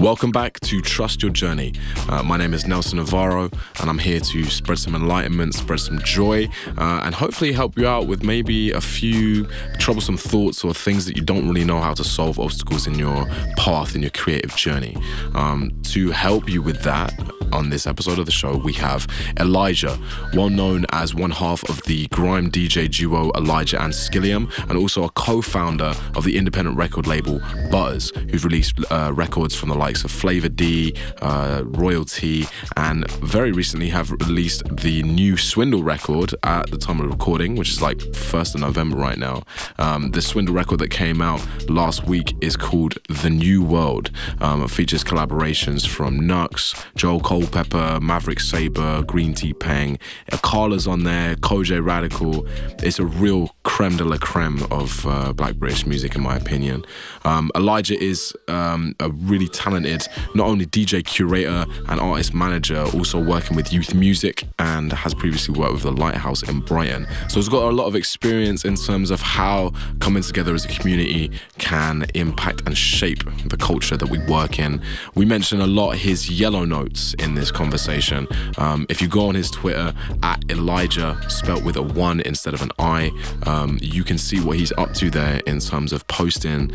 Welcome back to Trust Your Journey. Uh, my name is Nelson Navarro, and I'm here to spread some enlightenment, spread some joy, uh, and hopefully help you out with maybe a few troublesome thoughts or things that you don't really know how to solve obstacles in your path, in your creative journey. Um, to help you with that, on this episode of the show, we have Elijah, well known as one half of the grime DJ duo Elijah and Skilliam, and also a co founder of the independent record label Butterz, who've released uh, records from the likes of Flava D, uh, Royal-T, and very recently have released the new Swindle record at the time of recording, which is like 1st of November right now. Um, the Swindle record that came out last week is called The New World. Um, it features collaborations from Knucks, Joel Culpepper, Maverick Sabre, Green Tea Peng. Carla's on there, Kojey Radical. It's a real creme de la creme of uh, black British music, in my opinion. Um, Elijah is um, a really talented, not only DJ curator and artist manager, also working with youth music and has previously worked with the Lighthouse in Brighton. So he's got a lot of experience in terms of how coming together as a community can impact and shape the culture that we work in. We mention a lot his yellow notes in this conversation. Um, if you go on his Twitter at Elijah, spelt with a one instead of an I, um, you can see what he's up to there in terms of posting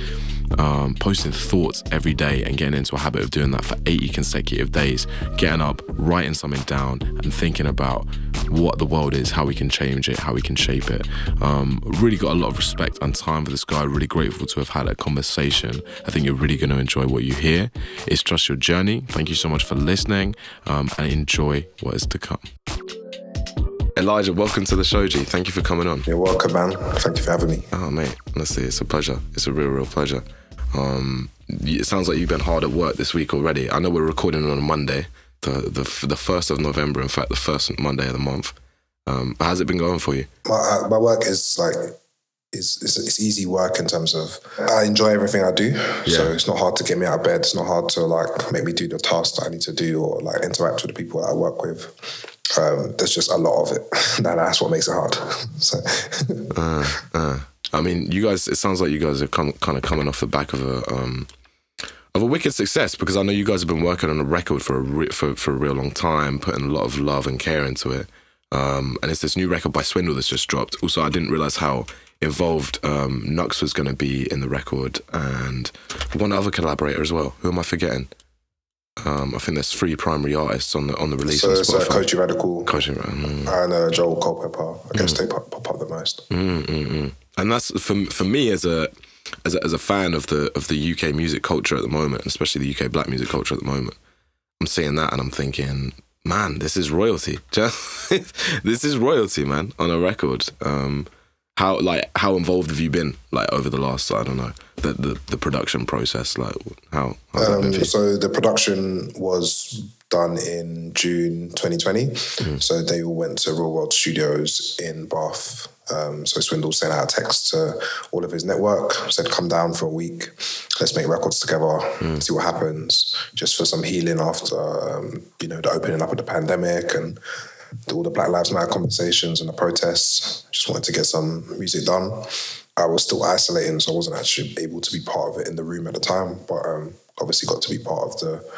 um, posting thoughts every day and getting into a habit of doing that for 80 consecutive days, getting up, writing something down, and thinking about what the world is, how we can change it, how we can shape it. Um, really got a lot of respect and time for this guy. Really grateful to have had a conversation. I think you're really going to enjoy what you hear. It's Trust Your Journey. Thank you so much for listening um, and enjoy what is to come. Elijah, welcome to the show, G. Thank you for coming on. You're welcome, man. Thank you for having me. Oh, mate, honestly, it's a pleasure. It's a real, real pleasure. Um, it sounds like you've been hard at work this week already. I know we're recording on a Monday, the the the first of November. In fact, the first Monday of the month. Um, how's it been going for you? My uh, my work is like is it's, it's easy work in terms of I enjoy everything I do. Yeah. So it's not hard to get me out of bed. It's not hard to like make me do the tasks that I need to do or like interact with the people that I work with. Um, there's just a lot of it. that that's what makes it hard. so Uh, uh. I mean, you guys. It sounds like you guys are come, kind of coming off the back of a um, of a wicked success because I know you guys have been working on a record for a re- for for a real long time, putting a lot of love and care into it. Um, and it's this new record by Swindle that's just dropped. Also, I didn't realize how involved um, Knucks was going to be in the record, and one other collaborator as well. Who am I forgetting? Um, I think there's three primary artists on the on the release so it's uh, Kojey Radical Kojey, mm. and uh, Joel Culpepper. I guess they pop, pop up the most. Mm, mm, mm. And that's for for me as a, as a as a fan of the of the UK music culture at the moment, especially the UK black music culture at the moment. I'm seeing that and I'm thinking, man, this is royalty. this is royalty, man, on a record. Um, how like how involved have you been like over the last I don't know the the, the production process like how Um, so the production was done in June 2020. Mm. So they all went to Real World Studios in Bath. Um, so Swindle sent out a text to all of his network, said, "Come down for a week. Let's make records together. Mm. See what happens. Just for some healing after um, you know the opening up of the pandemic and." All the Black Lives Matter conversations and the protests. Just wanted to get some music done. I was still isolating, so I wasn't actually able to be part of it in the room at the time. But um, obviously, got to be part of the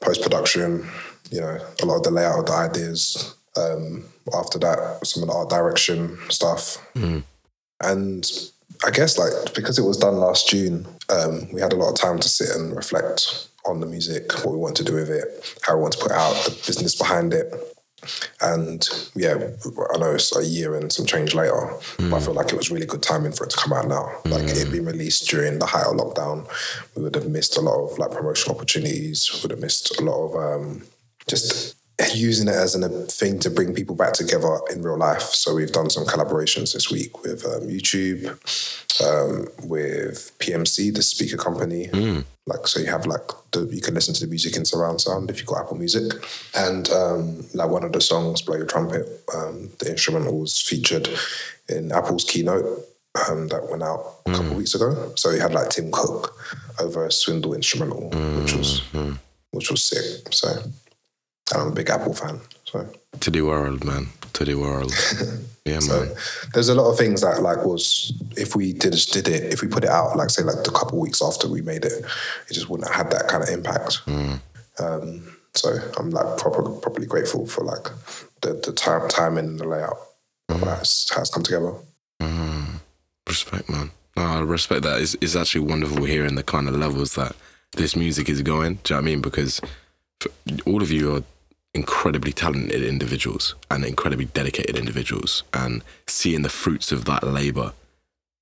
post production. You know, a lot of the layout of the ideas. Um, after that, some of the art direction stuff, and I guess like because it was done last June, um, we had a lot of time to sit and reflect on the music, what we want to do with it, how we want to put out, the business behind it. And yeah, I know it's a year and some change later, but I feel like it was really good timing for it to come out now. Like it being released during the height of lockdown, we would have missed a lot of like promotional opportunities. We would have missed a lot of um, just using it as a thing to bring people back together in real life. So we've done some collaborations this week with um, YouTube, um, with PMC, the speaker company. Like so, you have like the you can listen to the music in surround sound if you've got Apple Music, and um, like one of the songs, "Blow Your Trumpet," um, the instrumental was featured in Apple's keynote um, that went out a couple of weeks ago. So you had like Tim Cook over a Swindle instrumental, which was which was sick. So I'm a big Apple fan. So to the world, man. To the world. Yeah, So man. there's a lot of things that like was if we did just did it, if we put it out, like say like a couple weeks after we made it, it just wouldn't have had that kind of impact. Mm. Um, so I'm like proper, properly grateful for like the the time timing and the layout of mm-hmm. how it's, how it's come together. Mm-hmm. Respect, man. No, I respect that. It's, it's actually wonderful hearing the kind of levels that this music is going. Do you know what I mean? Because all of you are incredibly talented individuals and incredibly dedicated individuals, and seeing the fruits of that labor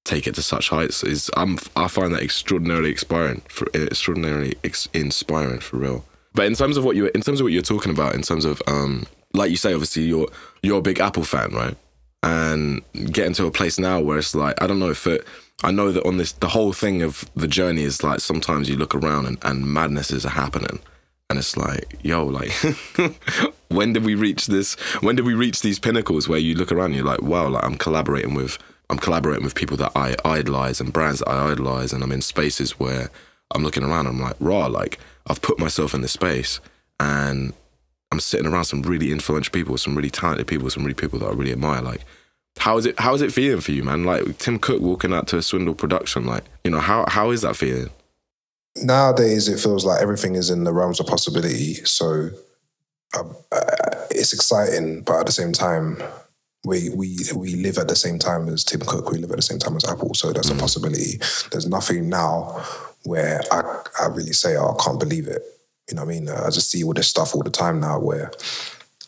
take it to such heights is I'm I find that extraordinarily inspiring, for, extraordinarily ex- inspiring for real. But in terms of what you in terms of what you're talking about, in terms of um, like you say, obviously you're you're a big Apple fan, right? and getting to a place now where it's like I don't know if it. I know that on this, the whole thing of the journey is like sometimes you look around and, and madnesses are happening, and it's like, yo, like, when did we reach this? When did we reach these pinnacles where you look around, and you're like, wow, like I'm collaborating with, I'm collaborating with people that I idolize and brands that I idolize, and I'm in spaces where I'm looking around, and I'm like, raw, like I've put myself in this space, and I'm sitting around some really influential people, some really talented people, some really people that I really admire. Like, how is it? How is it feeling for you, man? Like Tim Cook walking out to a Swindle production. Like, you know, how how is that feeling? Nowadays, it feels like everything is in the realms of possibility. So um, uh, it's exciting, but at the same time, we we we live at the same time as Tim Cook. We live at the same time as Apple. So that's a possibility. There's nothing now where I I really say, oh, I can't believe it. You know what I mean? I just see all this stuff all the time now where.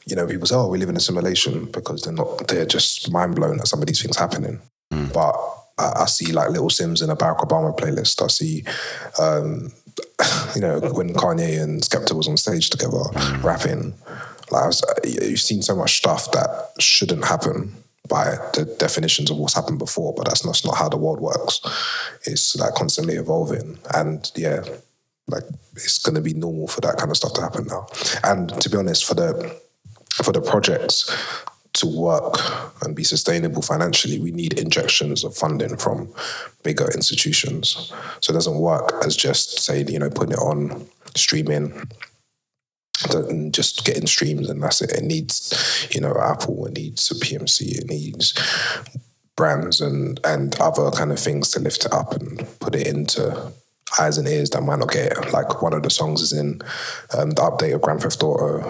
You know, people say, "Oh, we live in a simulation," because they're not. They're just mind blown at some of these things happening. But I, I see like Little Simz in a Barack Obama playlist. I see um, you know, when Kanye and Skepta was on stage together rapping, like was, you've seen so much stuff that shouldn't happen by the definitions of what's happened before, but that's not, that's not how the world works. It's like constantly evolving, and yeah, like it's going to be normal for that kind of stuff to happen now. And to be honest, for the for the projects to work and be sustainable financially, we need injections of funding from bigger institutions. So it doesn't work as just say, you know, putting it on streaming and just getting streams and that's it. It needs, you know, Apple, it needs a PMC, it needs brands and and other kind of things to lift it up and put it into eyes and ears that might not get it. Like one of the songs is in um, the update of Grand Theft Auto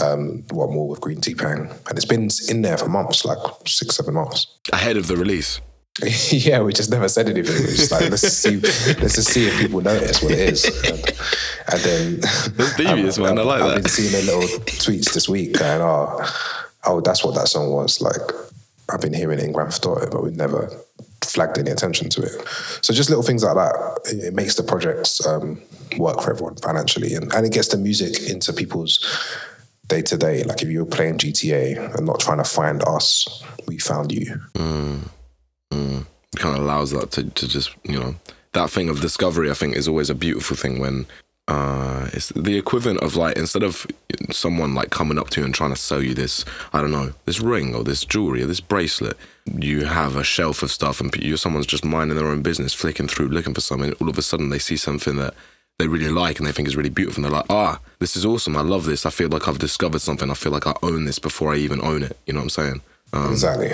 um, what more with Green Tea Peng, and it's been in there for months, like six, seven months. Ahead of the release. yeah, we just never said anything. We just like let's see, let's just see if people notice what it is, and, and then That's devious, man. I like I've that. been seeing the little tweets this week, and oh, oh, that's what that song was. Like I've been hearing it in Grand Theft Auto, but we never flagged any attention to it. So just little things like that, it, it makes the projects um, work for everyone financially, and, and it gets the music into people's day to day. Like if you were playing GTA and not trying to find us, we found you. It kind of allows that to, to just, you know, that thing of discovery, I think, is always a beautiful thing when uh, it's the equivalent of like, instead of someone like coming up to you and trying to sell you this, I don't know, this ring or this jewelry or this bracelet, you have a shelf of stuff and you're someone's just minding their own business, flicking through, looking for something. All of a sudden, they see something that they really like and they think is really beautiful. And they're like, ah, this is awesome. I love this. I feel like I've discovered something. I feel like I own this before I even own it. You know what I'm saying? Um, Exactly.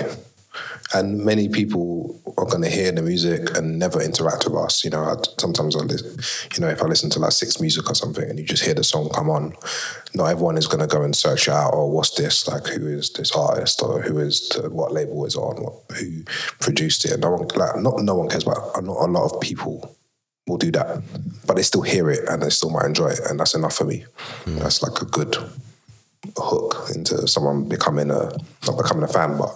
And many people are going to hear the music and never interact with us. You know, I, sometimes I, you know, if I listen to like six music or something, and you just hear the song come on, not everyone is going to go and search out. Or what's this? Like, who is this artist? Or who is the, what label is on? What, who produced it? And no one, like, not no one cares. But not a lot of people will do that, but they still hear it and they still might enjoy it, and that's enough for me. Hmm. That's like a good hook into someone becoming a not becoming a fan, but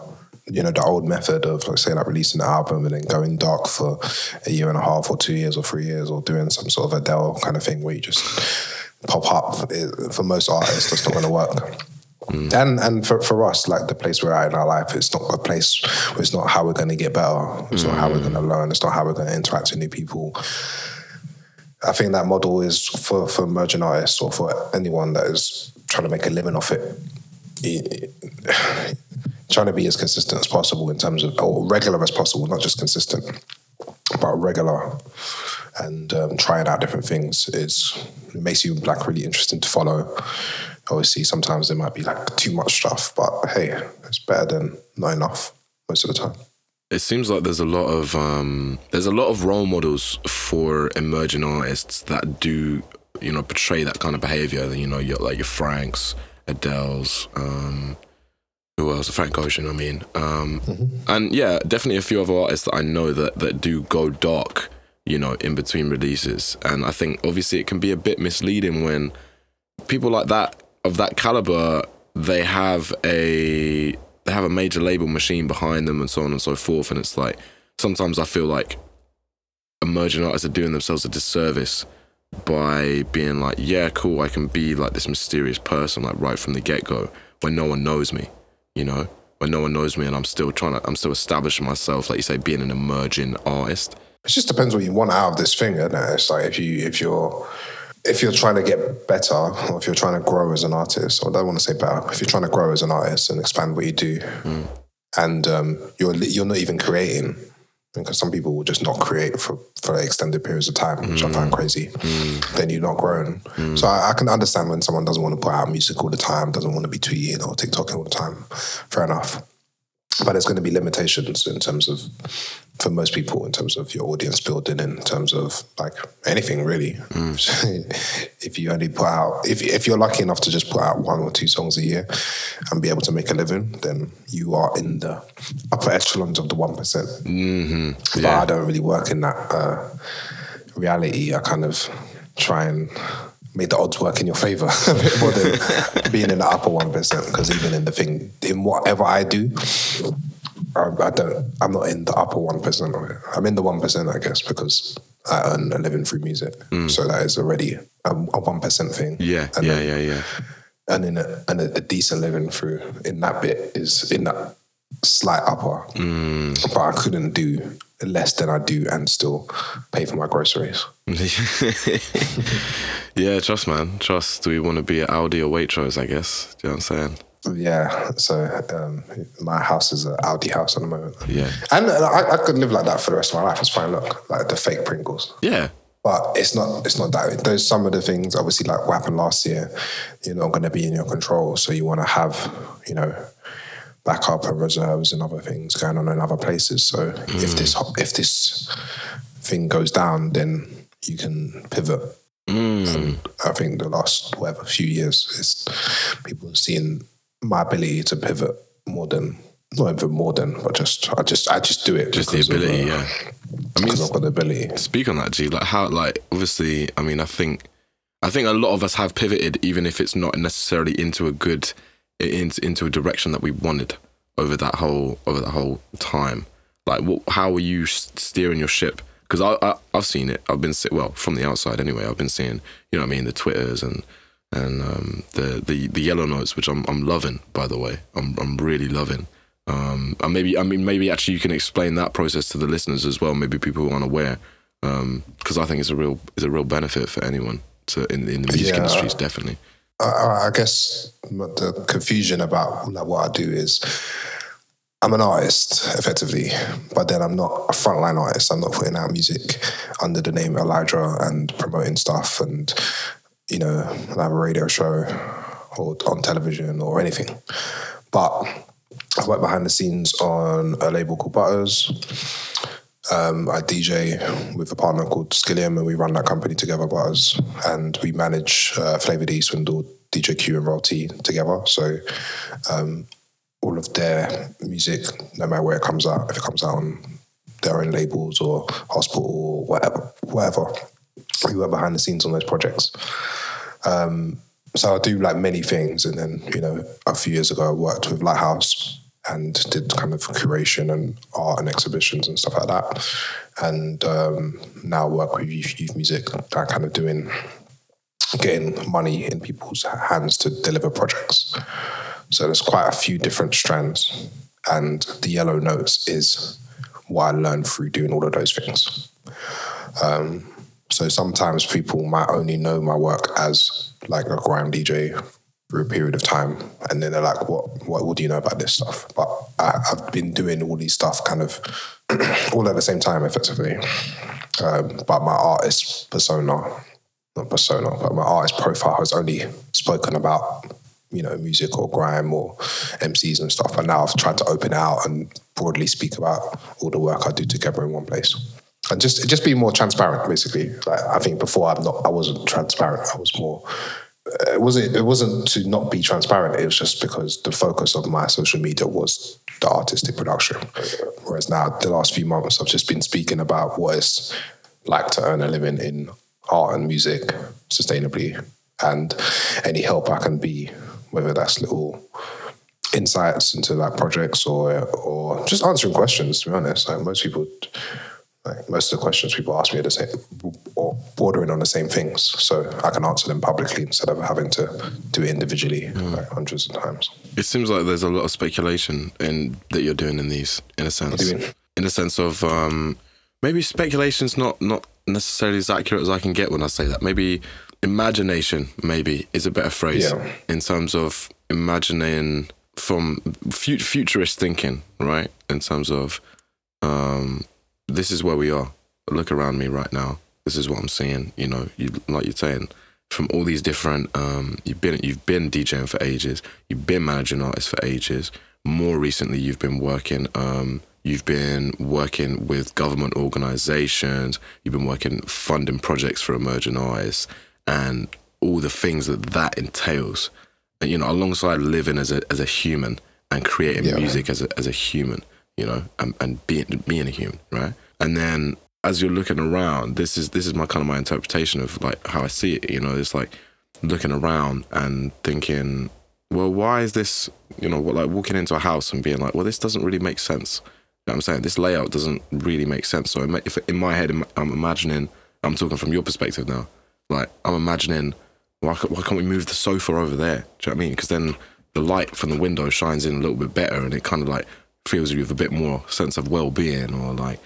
you know the old method of like say like releasing an album and then going dark for a year and a half or two years or three years or doing some sort of Adele kind of thing where you just pop up. For most artists, that's not going to work. And and for, for us, like the place we're at in our life, it's not a place. It's not how we're going to get better. It's not how we're going to learn. It's not how we're going to interact with new people. I think that model is for for emerging artists or for anyone that is trying to make a living off it. it- trying to be as consistent as possible in terms of or regular as possible, not just consistent, but regular and um, trying out different things is it makes you like really interesting to follow Obviously, sometimes there might be like too much stuff, but hey, it's better than not enough most of the time. It seems like there's a lot of um, there's a lot of role models for emerging artists that do you know portray that kind of behavior. You know, you're like your Franks, Adele's, um, who else? Frank Ocean, I mean, um, and yeah, definitely a few other artists that I know that that do go dark. You know, in between releases, and I think obviously it can be a bit misleading when people like that of that caliber they have a they have a major label machine behind them and so on and so forth. And it's like sometimes i feel like emerging artists are doing themselves a disservice by being like yeah cool i can be like this mysterious person like right from the get-go when no one knows me you know? When no one knows me and i'm still trying to i'm still establishing myself like you say being an emerging artist. It just depends what you want out of this thing, isn't it? It's like if you if you're if you're trying to get better or if you're trying to grow as an artist, or I don't want to say better, if you're trying to grow as an artist and expand what you do, and um, you're you're not even creating, because some people will just not create for, for extended periods of time, which I find mm. crazy. Mm. Then you're not growing. Mm. So I, I can understand when someone doesn't want to put out music all the time, doesn't want to be tweeting or TikToking all the time. Fair enough. But there's going to be limitations in terms of, for most people, in terms of your audience building, in terms of like anything really. if you only put out, if, if you're lucky enough to just put out one or two songs a year and be able to make a living, then you are in the upper echelons of the 1%. Mm-hmm. But I don't really work in that uh, reality. I kind of try and make the odds work in your favor a bit more than being in the upper 1%. Because even in the thing, in whatever I do, I, I don't, I'm not in the upper 1% of it. I'm in the 1%, I guess, because I earn a living through music. So that is already a, a 1% thing. Mm. yeah And yeah then- yeah yeah and in a, and a, a decent living through in that bit is in that slight upper. Mm. But I couldn't do less than I do and still pay for my groceries. yeah trust man trust do we want to be at aldi or waitrose i guess do you know what i'm saying Yeah, so um, my house is an Aldi house at the moment. Yeah. and uh, I, I could live like that for the rest of my life. It's fine. Look, like the fake Pringles. yeah But it's not. It's not that. Those some of the things, obviously, like what happened last year, you're not going to be in your control. So you want to have, you know, backup and reserves and other things going on in other places. So if this if this thing goes down, then you can pivot. And I think the last whatever few years is people have seen my ability to pivot more than not even more than, but just I just I just do it. just the because of, ability uh, yeah i mean I've got the ability. speak on that g like how like obviously i mean i think i think a lot of us have pivoted even if it's not necessarily into a good in, into a direction that we wanted over that whole over that whole time like what how were you steering your ship because I, I i've seen it i've been well from the outside anyway i've been seeing you know what i mean the twitters and and um, the, the the yellow notes which i'm i'm loving by the way i'm i'm really loving um, and maybe I mean maybe actually you can explain that process to the listeners as well. Maybe people who aren't aware, because I think it's a real it's a real benefit for anyone to in, in the music Yeah. industries definitely. I, I guess the confusion about like what I do is I'm an artist effectively, but then I'm not a frontline artist. I'm not putting out music under the name Elijah and promoting stuff and you know have a radio show or on television or anything. But I work behind the scenes on a label called Butterz. Um, I DJ with a partner called Skilliam, and we run that company together, Butterz, and we manage uh, Flava D, Swindle, DJ Q, and Royal-T together. So um, all of their music, no matter where it comes out, if it comes out on their own labels or hospital or whatever, whatever, we work behind the scenes on those projects. Um, so I do like many things, and then you know, a few years ago, I worked with Lighthouse and did kind of curation and art and exhibitions and stuff like that. And um, now work with youth, youth music, that kind of doing getting money in people's hands to deliver projects. So there's quite a few different strands, and the yellow notes is what I learned through doing all of those things. Um, so sometimes people might only know my work as like a grime DJ for a period of time, and then they're like, "What? What, what do you know about this stuff?" But I, I've been doing all these stuff kind of all at the same time, effectively. Um, but my artist persona, not persona, but my artist profile has only spoken about you know, music or grime or MCs and stuff. But now I've tried to open out and broadly speak about all the work I do together in one place. And just just be more transparent, basically. Like I think before I'm not I wasn't transparent. I was more it wasn't it wasn't to not be transparent, it was just because the focus of my social media was the artistic production. Whereas now the last few months I've just been speaking about what it's like to earn a living in art and music sustainably and any help I can be, whether that's little insights into like projects or or just answering questions. To be honest, like most people, like most of the questions people ask me are the same or bordering on the same things, so I can answer them publicly instead of having to do it individually mm. like hundreds of times. It seems like there's a lot of speculation in that you're doing in these, in a sense, in a sense of um, maybe speculation's not not necessarily as accurate as I can get when I say that. Maybe imagination maybe is a better phrase yeah. in terms of imagining from futurist thinking, right? In terms of um, this is where we are. Look around me right now. This is what I'm seeing. You know, you, like you're saying, from all these different. Um, you've been you've been DJing for ages. You've been managing artists for ages. More recently, you've been working. Um, you've been working with government organizations. You've been working funding projects for emerging artists and all the things that that entails. And, you know, alongside living as a as a human and creating yeah. music as a as a human, you know, and, and being being a human, right? And then as you're looking around, this is this is my kind of my interpretation of like how I see it. You know, it's like looking around and thinking, well, why is this? You know, like walking into a house and being like, well, this doesn't really make sense. You know I'm saying? This layout doesn't really make sense. So if in my head I'm imagining, I'm talking from your perspective now. Like I'm imagining, why, why can't we move the sofa over there? Do you know what I mean? Because then the light from the window shines in a little bit better, and it kind of like fills you with a bit more sense of well-being, or like,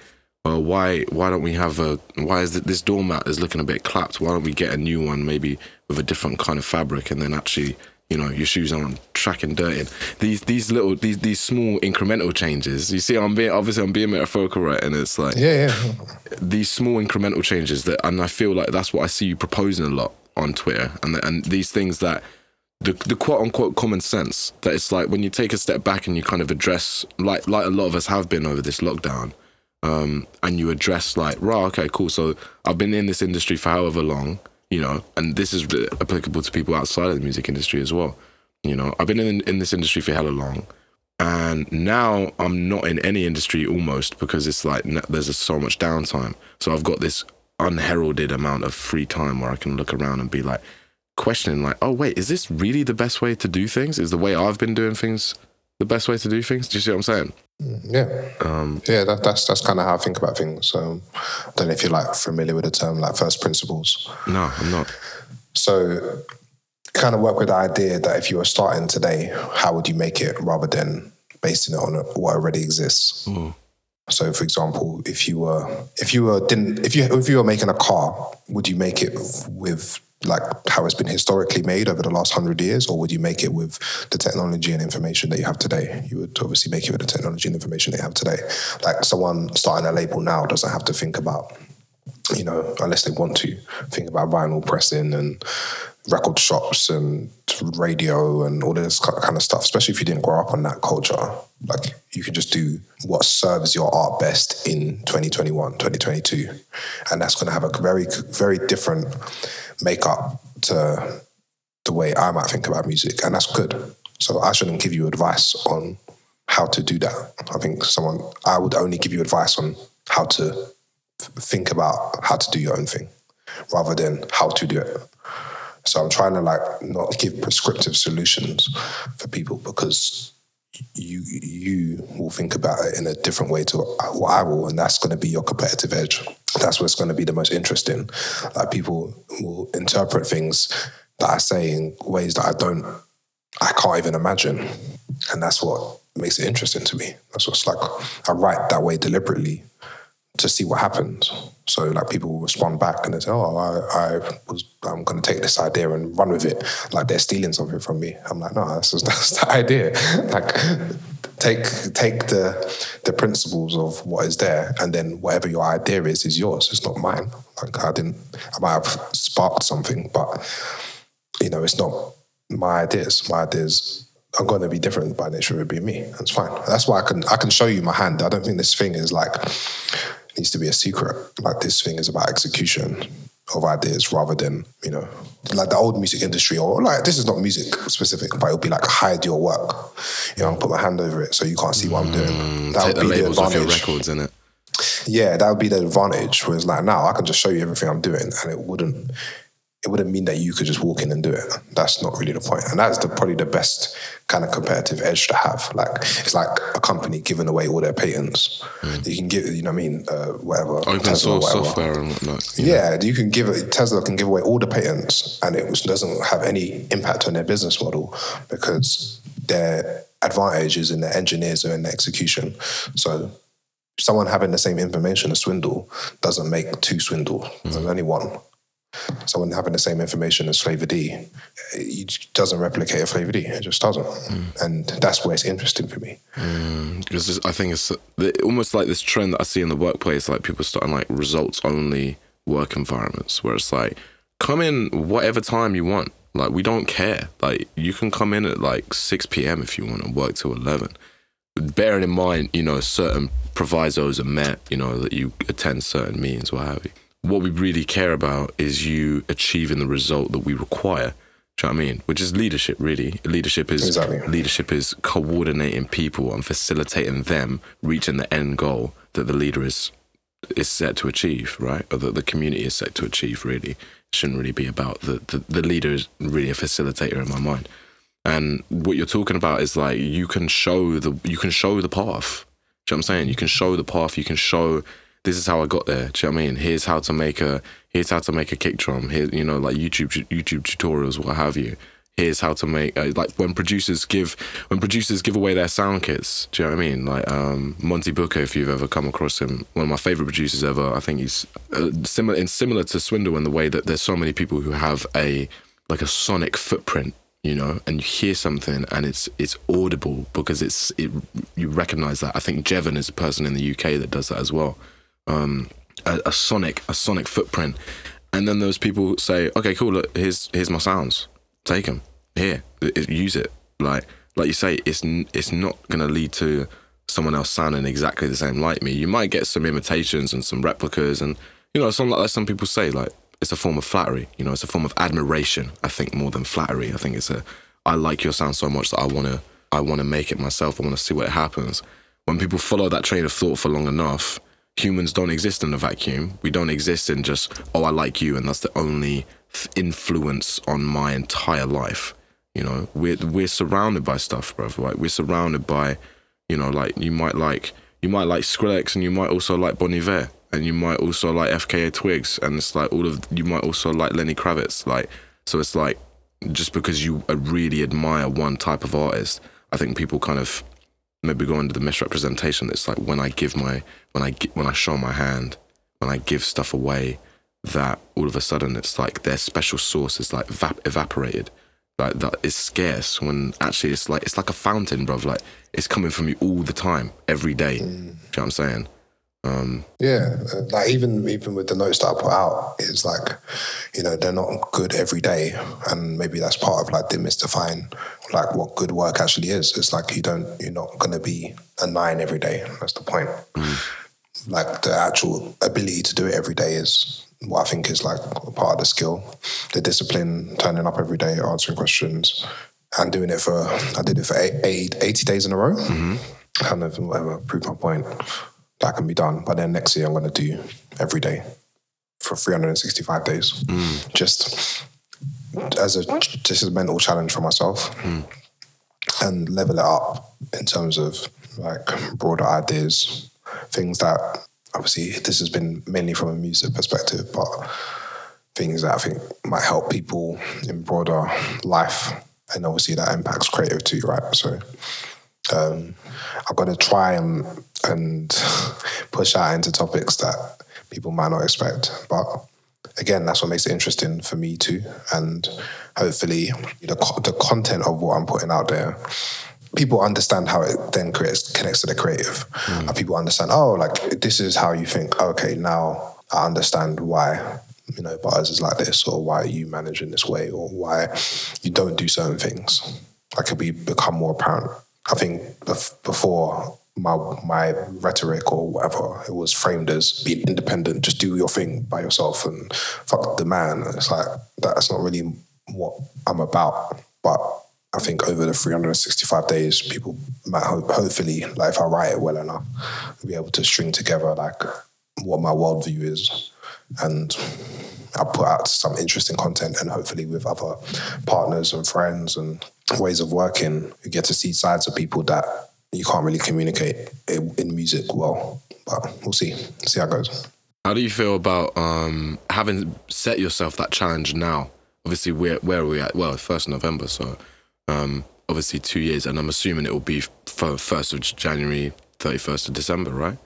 well, why why don't we have a why is this doormat is looking a bit clapped? Why don't we get a new one, maybe with a different kind of fabric, and then actually you know your shoes aren't tracking dirty. These these little these these small incremental changes. You see, I'm being obviously I'm being metaphorical, right? And it's like yeah, yeah. These small incremental changes that, and I feel like that's what I see you proposing a lot on Twitter, and and these things that the the quote unquote common sense that it's like when you take a step back and you kind of address like like a lot of us have been over this lockdown. Um, and you address like, right, okay, cool. So I've been in this industry for however long you know, and this is applicable to people outside of the music industry as well. You know, I've been in in this industry for hella long, and now I'm not in any industry almost because it's like there's so much downtime. So I've got this unheralded amount of free time where I can look around and be like questioning, like, oh wait, is this really the best way to do things? Is the way I've been doing things the best way to do things? Do you see what I'm saying? Mm, yeah, um, yeah. That, that's that's kind of how I think about things. Um, I don't know if you're like familiar with the term like first principles. No, I'm not. So, kind of work with the idea that if you were starting today, how would you make it, rather than basing it on what already exists. Mm. So, for example, if you were if you were didn't if you if you were making a car, would you make it with like how it's been historically made over the last hundred years, or would you make it with the technology and information that you have today? You would obviously make it with the technology and information they have today. Like someone starting a label now doesn't have to think about, you know, unless they want to think about vinyl pressing and record shops and radio and all this kind of stuff. Especially if you didn't grow up on that culture, like you can just do what serves your art best in 2021, 2022, and that's going to have a very, very different makeup to the way I might think about music, and that's good. So I shouldn't give you advice on how to do that. I think someone I would only give you advice on how to think about how to do your own thing rather than how to do it. So I'm trying to like not give prescriptive solutions for people because you you will think about it in a different way to what I will, and that's going to be your competitive edge. That's what's going to be the most interesting. Like people will interpret things that I say in ways that I don't, I can't even imagine, and that's what makes it interesting to me. That's what's like I write that way deliberately to see what happens. So like people will respond back and they say, "Oh, I, I was I'm going to take this idea and run with it." Like they're stealing something from me. I'm like, no, that's that's the idea. like take take the the principles of what is there, and then whatever your idea is is yours. It's not mine. Like I didn't. I might have sparked something, but you know, it's not my ideas. My ideas are going to be different by nature of be me. That's fine. That's why I can I can show you my hand. I don't think this thing is like needs to be a secret. Like this thing is about execution of ideas rather than you know like the old music industry or like this is not music specific, but it'll be like hide your work. You know, put my hand over it so you can't see what I'm doing. Mm, take the labels off your records, in it. Yeah, that would be the advantage. Whereas like now, I can just show you everything I'm doing, and it wouldn't it wouldn't mean that you could just walk in and do it. That's not really the point. And that's the, probably the best kind of competitive edge to have. Like it's like a company giving away all their patents. Mm. You can give, you know what I mean, uh, whatever. Open Tesla, source software and whatnot. You yeah, know. you can give it, Tesla can give away all the patents and it doesn't have any impact on their business model because their advantage is in their engineers or in their execution. So someone having the same information as swindle doesn't make two swindle. Mm. There's only one someone having the same information as Flava D, it doesn't replicate a Flava D. It just doesn't, mm. and that's where it's interesting for me. Because mm, I think it's almost like this trend that I see in the workplace, like people starting like results only work environments, where it's like come in whatever time you want. Like we don't care. Like you can come in at like six p.m. if you want and work till eleven. Bearing in mind, you know, certain provisos are met. You know that you attend certain meetings, what have you what we really care about is you achieving the result that we require. Do you know what I mean? Which is leadership, really. Leadership is exactly. leadership is coordinating people and facilitating them reaching the end goal that the leader is is set to achieve, right? Or that the community is set to achieve. Really, it shouldn't really be about the, the the leader is really a facilitator in my mind. And what you're talking about is like you can show the you can show the path. Do you know what I'm saying? You can show the path. You can show this is how I got there. Do you know what I mean? Here's how to make a here's how to make a kick drum. Here, you know, like YouTube YouTube tutorials, what have you. Here's how to make uh, like when producers give when producers give away their sound kits. Do you know what I mean? Like um, Monte Booker, if you've ever come across him, one of my favorite producers ever. I think he's uh, similar in similar to Swindle in the way that there's so many people who have a like a sonic footprint you know, and you hear something and it's it's audible because it's it you recognize that. I think Jevon is a person in the UK that does that as well um, a, a, sonic a sonic footprint, and then those people say, okay, cool, look, here's here's my sounds, take them here, use it. Like like you say, it's it's not gonna lead to someone else sounding exactly the same like me. You might get some imitations and some replicas, and you know, some like some people say like it's a form of flattery. You know, it's a form of admiration. I think more than flattery. I think it's a I like your sound so much that I wanna I wanna make it myself. I wanna see what happens. When people follow that train of thought for long enough, humans don't exist in a vacuum. We don't exist in just, oh, I like you, and that's the only influence on my entire life. You know, we're we're surrounded by stuff, bro. Like we're surrounded by, you know, like you might like you might like Skrillex, and you might also like Bon Iver, and you might also like FKA Twigs, and it's like all of you might also like Lenny Kravitz. Like, so it's like just because you uh, really admire one type of artist, I think people kind of maybe go into the misrepresentation. It's like when I give my when I when I show my hand, when I give stuff away, that all of a sudden it's like their special source is like evap- evaporated. Like that is scarce when actually it's like it's like a fountain, bro. Like it's coming from you all the time, every day. Mm. You know what I'm saying? Um, yeah, like even even with the notes that I put out, it's like, you know, they're not good every day, and maybe that's part of like demystifying like what good work actually is. It's like you don't, you're not gonna be a nine every day. That's the point. Mm. Like the actual ability to do it every day is what I think is like part of the skill, the discipline, turning up every day, answering questions, and doing it for. I did it for eight, eight, 80 days in a row. Mm-hmm. Kind of whatever, prove my point that can be done. But then next year, I'm going to do every day for 365 days. Mm. Just as a just a mental challenge for myself mm. and level it up in terms of like broader ideas, things that obviously this has been mainly from a music perspective, but things that I think might help people in broader life. And obviously that impacts creative too, right? So um, I've got to try and and push out into topics that people might not expect. But again, that's what makes it interesting for me too. And hopefully, the the content of what I'm putting out there, people understand how it then creates connects to the creative, mm. and people understand. Oh, like this is how you think. Okay, now I understand why you know, bars is like this, or why are you in this way, or why you don't do certain things. Like could be become more apparent. I think before my my rhetoric or whatever, it was framed as be independent, just do your thing by yourself and fuck the man. It's like that's not really what I'm about. But I think over the 365 days, people might hopefully, like if I write it well enough, be able to string together like what my worldview is, and I put out some interesting content, and hopefully with other partners and friends and ways of working, you get to see sides of people that you can't really communicate in music well. But we'll see, see how it goes. How do you feel about um, having set yourself that challenge now? Obviously, where where are we at? Well, first November, so um, obviously two years, and I'm assuming it will be first of January, thirty first of December, right?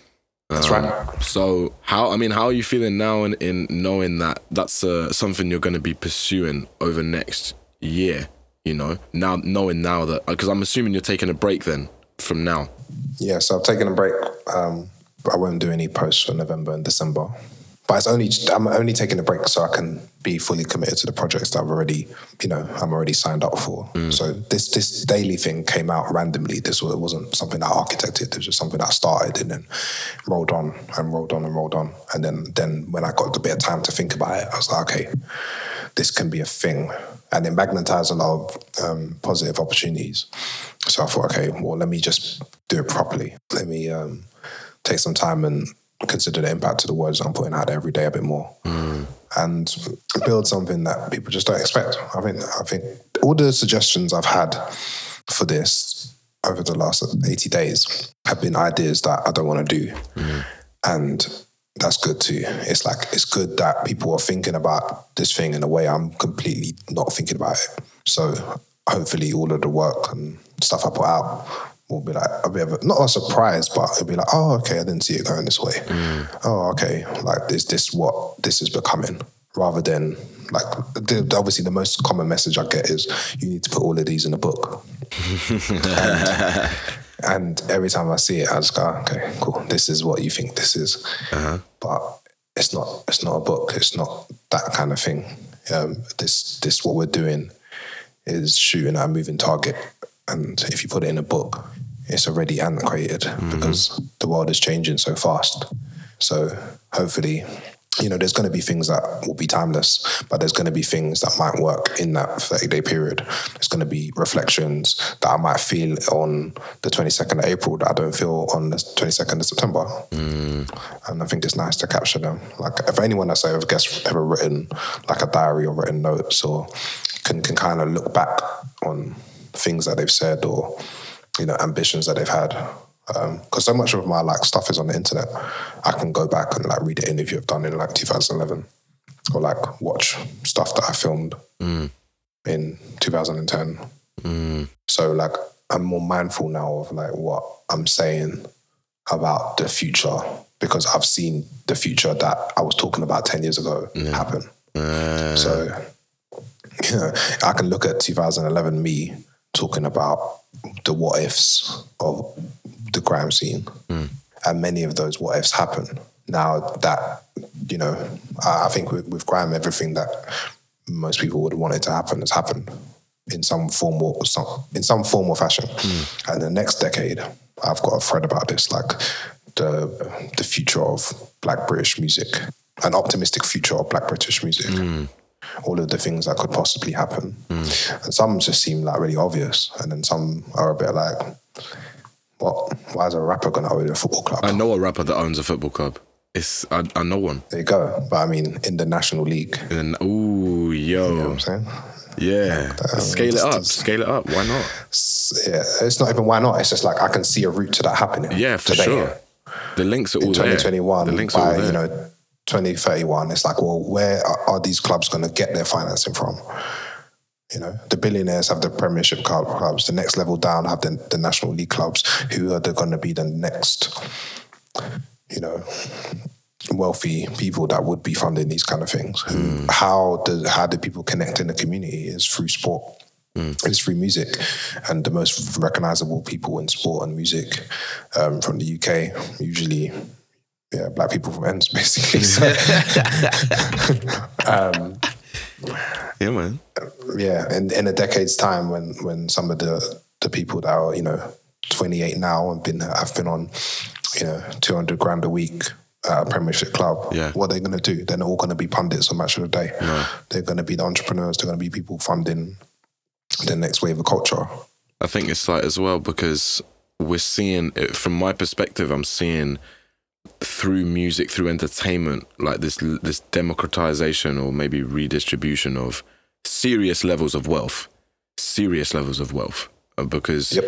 That's um, right. So how I mean, how are you feeling now in, in knowing that that's uh, something you're going to be pursuing over next year? You know, now knowing now that because I'm assuming you're taking a break then from now. Yeah, so I've taken a break. Um, I won't do any posts for November and December. But it's only I'm only taking a break so I can be fully committed to the projects that I've already, you know, I'm already signed up for. Mm. So this this daily thing came out randomly. This was, it wasn't something I architected. It was just something that I started and then rolled on and rolled on and rolled on. And then then when I got a bit of time to think about it, I was like, okay, this can be a thing. And it magnetized a lot of um, positive opportunities. So I thought, okay, well, let me just do it properly. Let me um, take some time and consider the impact of the words I'm putting out every day a bit more, mm. and build something that people just don't expect. I think I think all the suggestions I've had for this over the last 80 days have been ideas that I don't want to do, mm. and that's good too. It's like it's good that people are thinking about this thing in a way I'm completely not thinking about it. So hopefully, all of the work and stuff I put out will be like a bit of a, not a surprise, but it'll be like, oh, okay, I didn't see it going this way. Mm. Oh, okay, like is this what this is becoming? Rather than like the, obviously the most common message I get is you need to put all of these in a book. and, and, every time I see it, I just go, okay, cool. This is what you think this is, uh-huh. but it's not. It's not a book. It's not that kind of thing. Um, this this what we're doing is shooting at a moving target and if you put it in a book, it's already antiquated mm-hmm. because the world is changing so fast. So hopefully, you know, there's going to be things that will be timeless, but there's going to be things that might work in that 30 day period. There's going to be reflections that I might feel on the 22nd of April that I don't feel on the 22nd of September. Mm. And I think it's nice to capture them. Like, if anyone that's ever, guess, ever written like a diary or written notes or can, can kind of look back on things that they've said or you know ambitions that they've had because um, so much of my like stuff is on the internet i can go back and like read an interview i've done in like 2011 or like watch stuff that i filmed mm. in 2010 mm. so like i'm more mindful now of like what i'm saying about the future because i've seen the future that i was talking about 10 years ago yeah. happen uh. so you know i can look at 2011 me talking about the what ifs of the grime scene. Mm. And many of those what ifs happen. Now that, you know, I think with, with grime, everything that most people would want it to happen has happened in some form or some in some form or fashion. Mm. And the next decade, I've got a thread about this, like the the future of Black British music, an optimistic future of Black British music. Mm all of the things that could possibly happen. Mm. And some just seem like really obvious, and then some are a bit like, what? Why is a rapper going to own a football club? I know a rapper that owns a football club. It's I, I know one. There you go. But I mean, in the National League. And ooh, yo. You know what I'm saying? Yeah, um, scale it up. Scale it up. Why not? Yeah, it's not even why not. It's just like I can see a route to that happening. Yeah, for today. sure. The links are all in 2021. There. The links by, are all there. You know, 2031, it's like, well, where are, these clubs going to get their financing from? You know, the billionaires have the Premiership clubs. The next level down have the, the National League clubs. Who are they going to be the next, you know, wealthy people that would be funding these kind of things? Mm. How do how do people connect in the community? Is through sport. Mm. It's through music, and the most recognizable people in sport and music um, from the UK usually yeah, black people from ends basically. So, um, yeah, man. Yeah, in in a decade's time, when when some of the the people that are you know 28 now and been have been on you know 200 grand a week at a Premiership club, Yeah. what are they going to do? They're not all going to be pundits on Match of the Day. No. They're going to be the entrepreneurs. They're going to be people funding the next wave of culture. I think it's like as well because we're seeing it from my perspective. I'm seeing through music, through entertainment, like this this democratization or maybe redistribution of serious levels of wealth, serious levels of wealth, Uh, because Yep.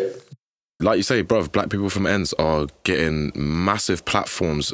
like you say, bruv, black people from ends are getting massive platforms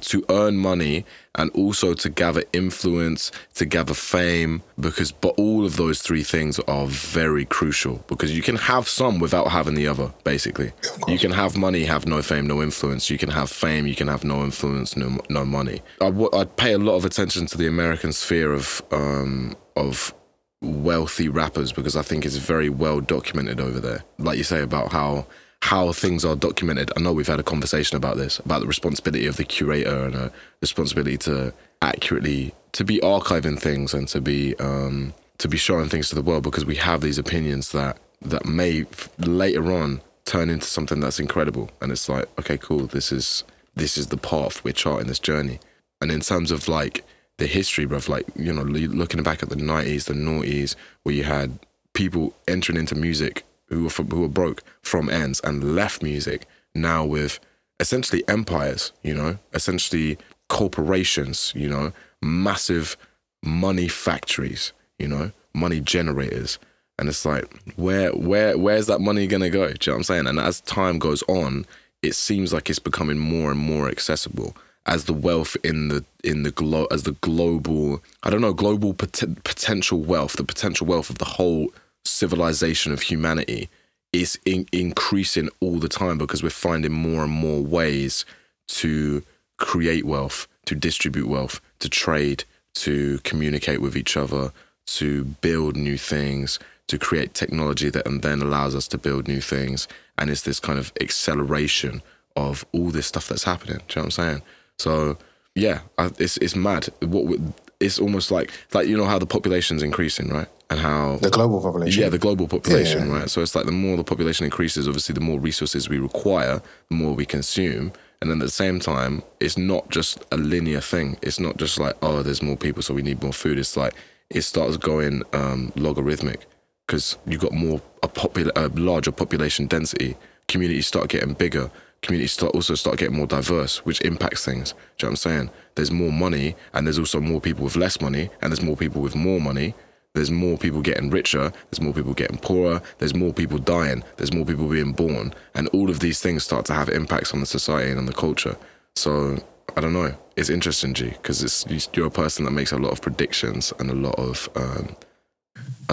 to earn money and also to gather influence, to gather fame, because but all of those three things are very crucial because you can have some without having the other, basically. You can have money, have no fame, no influence. You can have fame, you can have no influence, no no money. I, w- I'd pay a lot of attention to the American sphere of um of wealthy rappers because I think it's very well documented over there. Like you say about how how things are documented. I know we've had a conversation about this about the responsibility of the curator and a responsibility to accurately to be archiving things and to be um to be showing things to the world because we have these opinions that that may later on turn into something that's incredible. And it's like okay cool. This is this is the path we're charting this journey. And in terms of like the history, of like, you know, looking back at the 90s, the noughties, where you had people entering into music who were, from, who were broke from ends and left music now with essentially empires, you know, essentially corporations, you know, massive money factories, you know, money generators. And it's like, where, where, where's that money gonna go? Do you know what I'm saying? And as time goes on, it seems like it's becoming more and more accessible as the wealth in the in the glo- as the global I don't know global pot- potential wealth, the potential wealth of the whole civilization of humanity is in- increasing all the time because we're finding more and more ways to create wealth, to distribute wealth, to trade, to communicate with each other, to build new things, to create technology that and then allows us to build new things. And it's this kind of acceleration of all this stuff that's happening. Do you know what I'm saying? So yeah, I, it's it's mad. What it's almost like like you know how the population's increasing, right? And how The global population. yeah, the global population, Yeah. right? So it's like the more the population increases, obviously, the more resources we require, the more we consume. And then at the same time, it's not just a linear thing. It's not just like, oh, there's more people, so we need more food. It's like it starts going um, logarithmic because you've got more a popular, a larger population density. Communities start getting bigger. Communities start also start getting more diverse, which impacts things. Do you know what I'm saying? There's more money, and there's also more people with less money, and there's more people with more money. There's more people getting richer. There's more people getting poorer. There's more people dying. There's more people being born. And all of these things start to have impacts on the society and on the culture. So I don't know. It's interesting, G, because you're a person that makes a lot of predictions and a lot of um,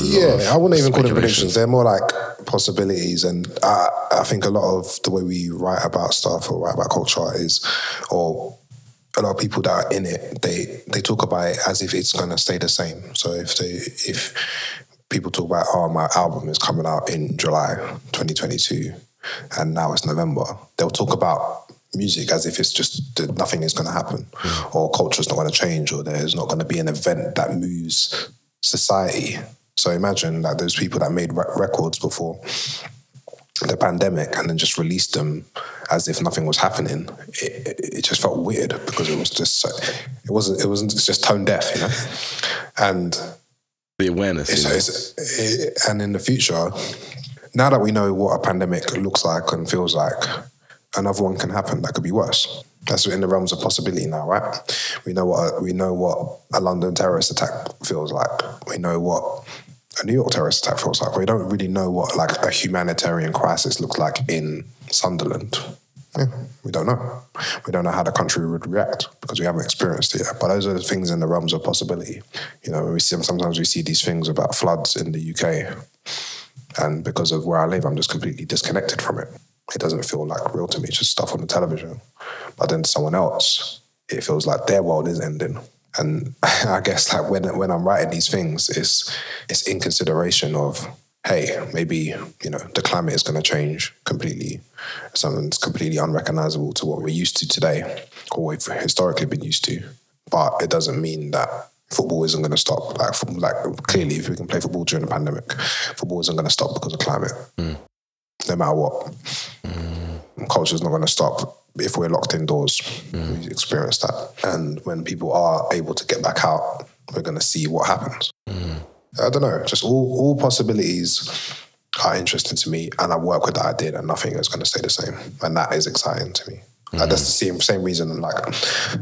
Yeah, I wouldn't even call them predictions. They're more like possibilities. And I, I think a lot of the way we write about stuff or write about culture is, or a lot of people that are in it, they they talk about it as if it's going to stay the same. So if they if people talk about, oh, my album is coming out in July 2022, and now it's November, they'll talk about music as if it's just that nothing is going to happen, or culture's not going to change, or there's not going to be an event that moves society. So imagine that those people that made re- records before the pandemic and then just released them as if nothing was happening. It, it, it just felt weird because it was just so, it wasn't it wasn't it's just tone deaf, you know. And the awareness. it's, it's, it, and in the future, now that we know what a pandemic looks like and feels like, another one can happen that could be worse. That's in the realms of possibility now, right? We know what a, we know what a London terrorist attack feels like. We know what a New York terrorist attack feels like. We don't really know what like a humanitarian crisis looks like in Sunderland. Yeah, we don't know. We don't know how the country would react because we haven't experienced it yet. But those are the things in the realms of possibility. You know, we see sometimes we see these things about floods in the UK, and because of where I live, I'm just completely disconnected from it. It doesn't feel like real to me. It's just stuff on the television. But then someone else, it feels like their world is ending. And I guess like when when I'm writing these things, it's it's in consideration of hey, maybe you know the climate is going to change completely. Something's completely unrecognizable to what we're used to today, or we've historically been used to. But it doesn't mean that football isn't going to stop. Like, like clearly, if we can play football during the pandemic, football isn't going to stop because of climate. Mm. No matter what, Mm. culture's not going to stop if we're locked indoors. We experience that, and when people are able to get back out, we're going to see what happens. I don't know. Just all all possibilities are interesting to me, and I work with that idea that nothing is going to stay the same, and that is exciting to me. Like, that's the same same reason. Like,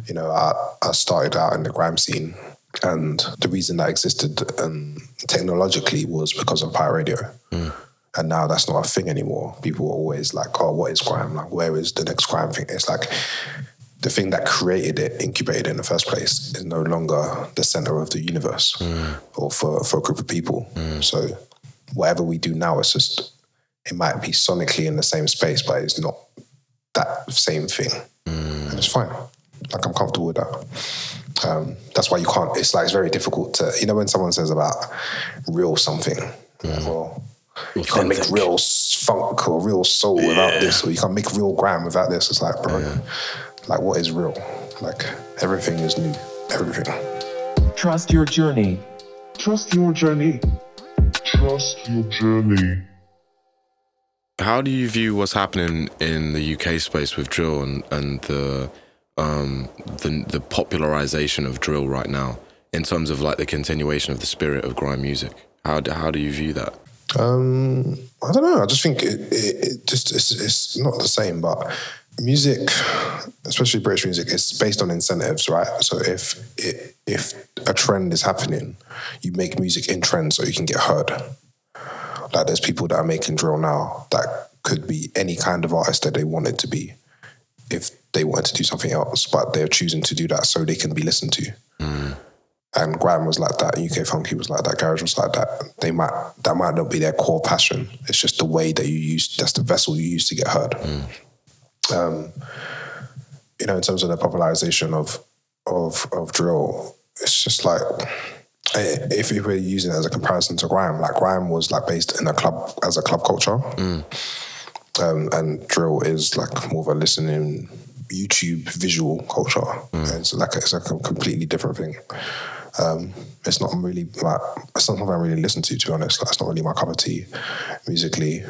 you know, I, I started out in the grime scene, and the reason that existed um, technologically was because of pirate radio. And now that's not a thing anymore. People are always like, "Oh, what is grime? Like, where is the next grime thing?" It's like the thing that created it, incubated it in the first place, is no longer the center of the universe mm. or for, for a group of people. Mm. So whatever we do now, it's just it might be sonically in the same space, but it's not that same thing, mm. and it's fine. Like I'm comfortable with that. Um, that's why you can't. It's like it's very difficult to you know when someone says about real something. Well, you can't make real funk or real soul without this, or you can't make real grime without this. It's like, bro, like what is real? Like everything is new. Everything. Trust your journey. Trust your journey. Trust your journey. How do you view what's happening in the UK space with drill and, and the um the the popularization of drill right now in terms of like the continuation of the spirit of grime music? How do, how do you view that? Um, I don't know. I just think it, it, it just it's, it's not the same. But music, especially British music, is based on incentives, right? So if it, if a trend is happening, you make music in trend so you can get heard. Like there's people that are making drill now that could be any kind of artist that they wanted to be, if they wanted to do something else, but they're choosing to do that so they can be listened to and grime was like that, UK funky was like that, garage was like that. They might that might not be their core passion. It's just the way that you use. That's the vessel you use to get heard. Um, you know, in terms of the popularization of of of drill, it's just like eh, if we were using it as a comparison to grime, like grime was like based in a club as a club culture, um, and drill is like more of a listening YouTube visual culture. It's like it's like a completely different thing. Um, it's not really like it's not something I really listen to. To be honest, like, it's not really my cup of tea musically.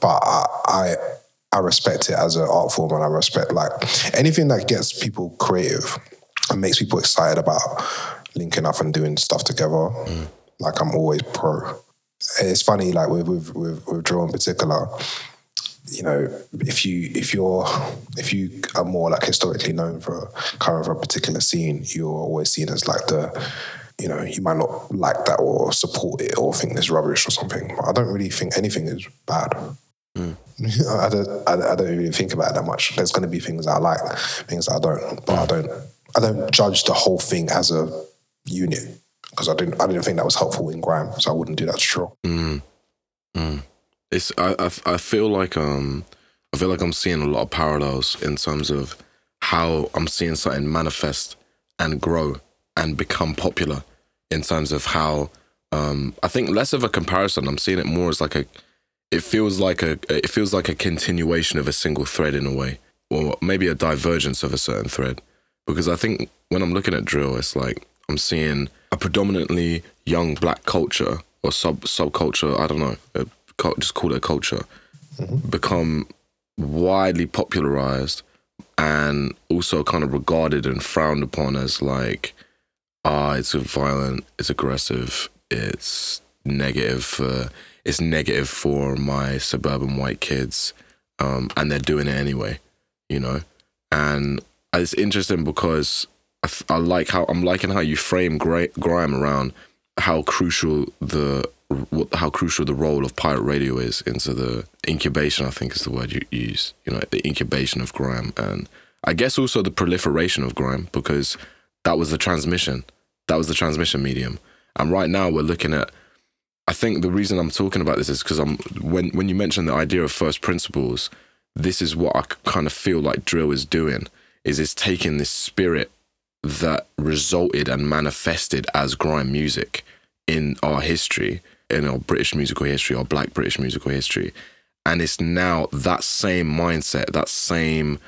But I, I I respect it as an art form, and I respect like anything that gets people creative and makes people excited about linking up and doing stuff together. Like I'm always pro. It's funny, like with with with, with drill in particular you know, if you if you're if you are more like historically known for kind of a particular scene, you're always seen as like the, you know, you might not like that or support it or think it's rubbish or something. But I don't really think anything is bad. Hmm. I don't. I, I don't really think about it that much. There's going to be things I like, things I don't, but I hmm. don't. I don't judge the whole thing as a unit because I didn't. I didn't think that was helpful in grime, so I wouldn't do that to drill. It's I, I I feel like um I feel like I'm seeing a lot of parallels in terms of how I'm seeing something manifest and grow and become popular in terms of how um I think less of a comparison. I'm seeing it more as like a it feels like a it feels like a continuation of a single thread in a way, or maybe a divergence of a certain thread. Because I think when I'm looking at drill, it's like I'm seeing a predominantly young black culture or sub subculture. I don't know, just call it a culture, become widely popularized and also kind of regarded and frowned upon as like, ah, it's violent, it's aggressive, it's negative for it's negative for my suburban white kids, um, and they're doing it anyway, you know. And it's interesting because I like how I'm liking how you frame grime around how crucial the what, how crucial the role of pirate radio is into the incubation. I think is the word you use. You know, the incubation of grime, and I guess also the proliferation of grime because that was the transmission. That was the transmission medium. And right now we're looking at. I think the reason I'm talking about this is because I'm when when you mention the idea of first principles, this is what I kind of feel like drill is doing. Is it's taking this spirit that resulted and manifested as grime music in our history, in our British musical history, or Black British musical history, and it's now that same mindset, that same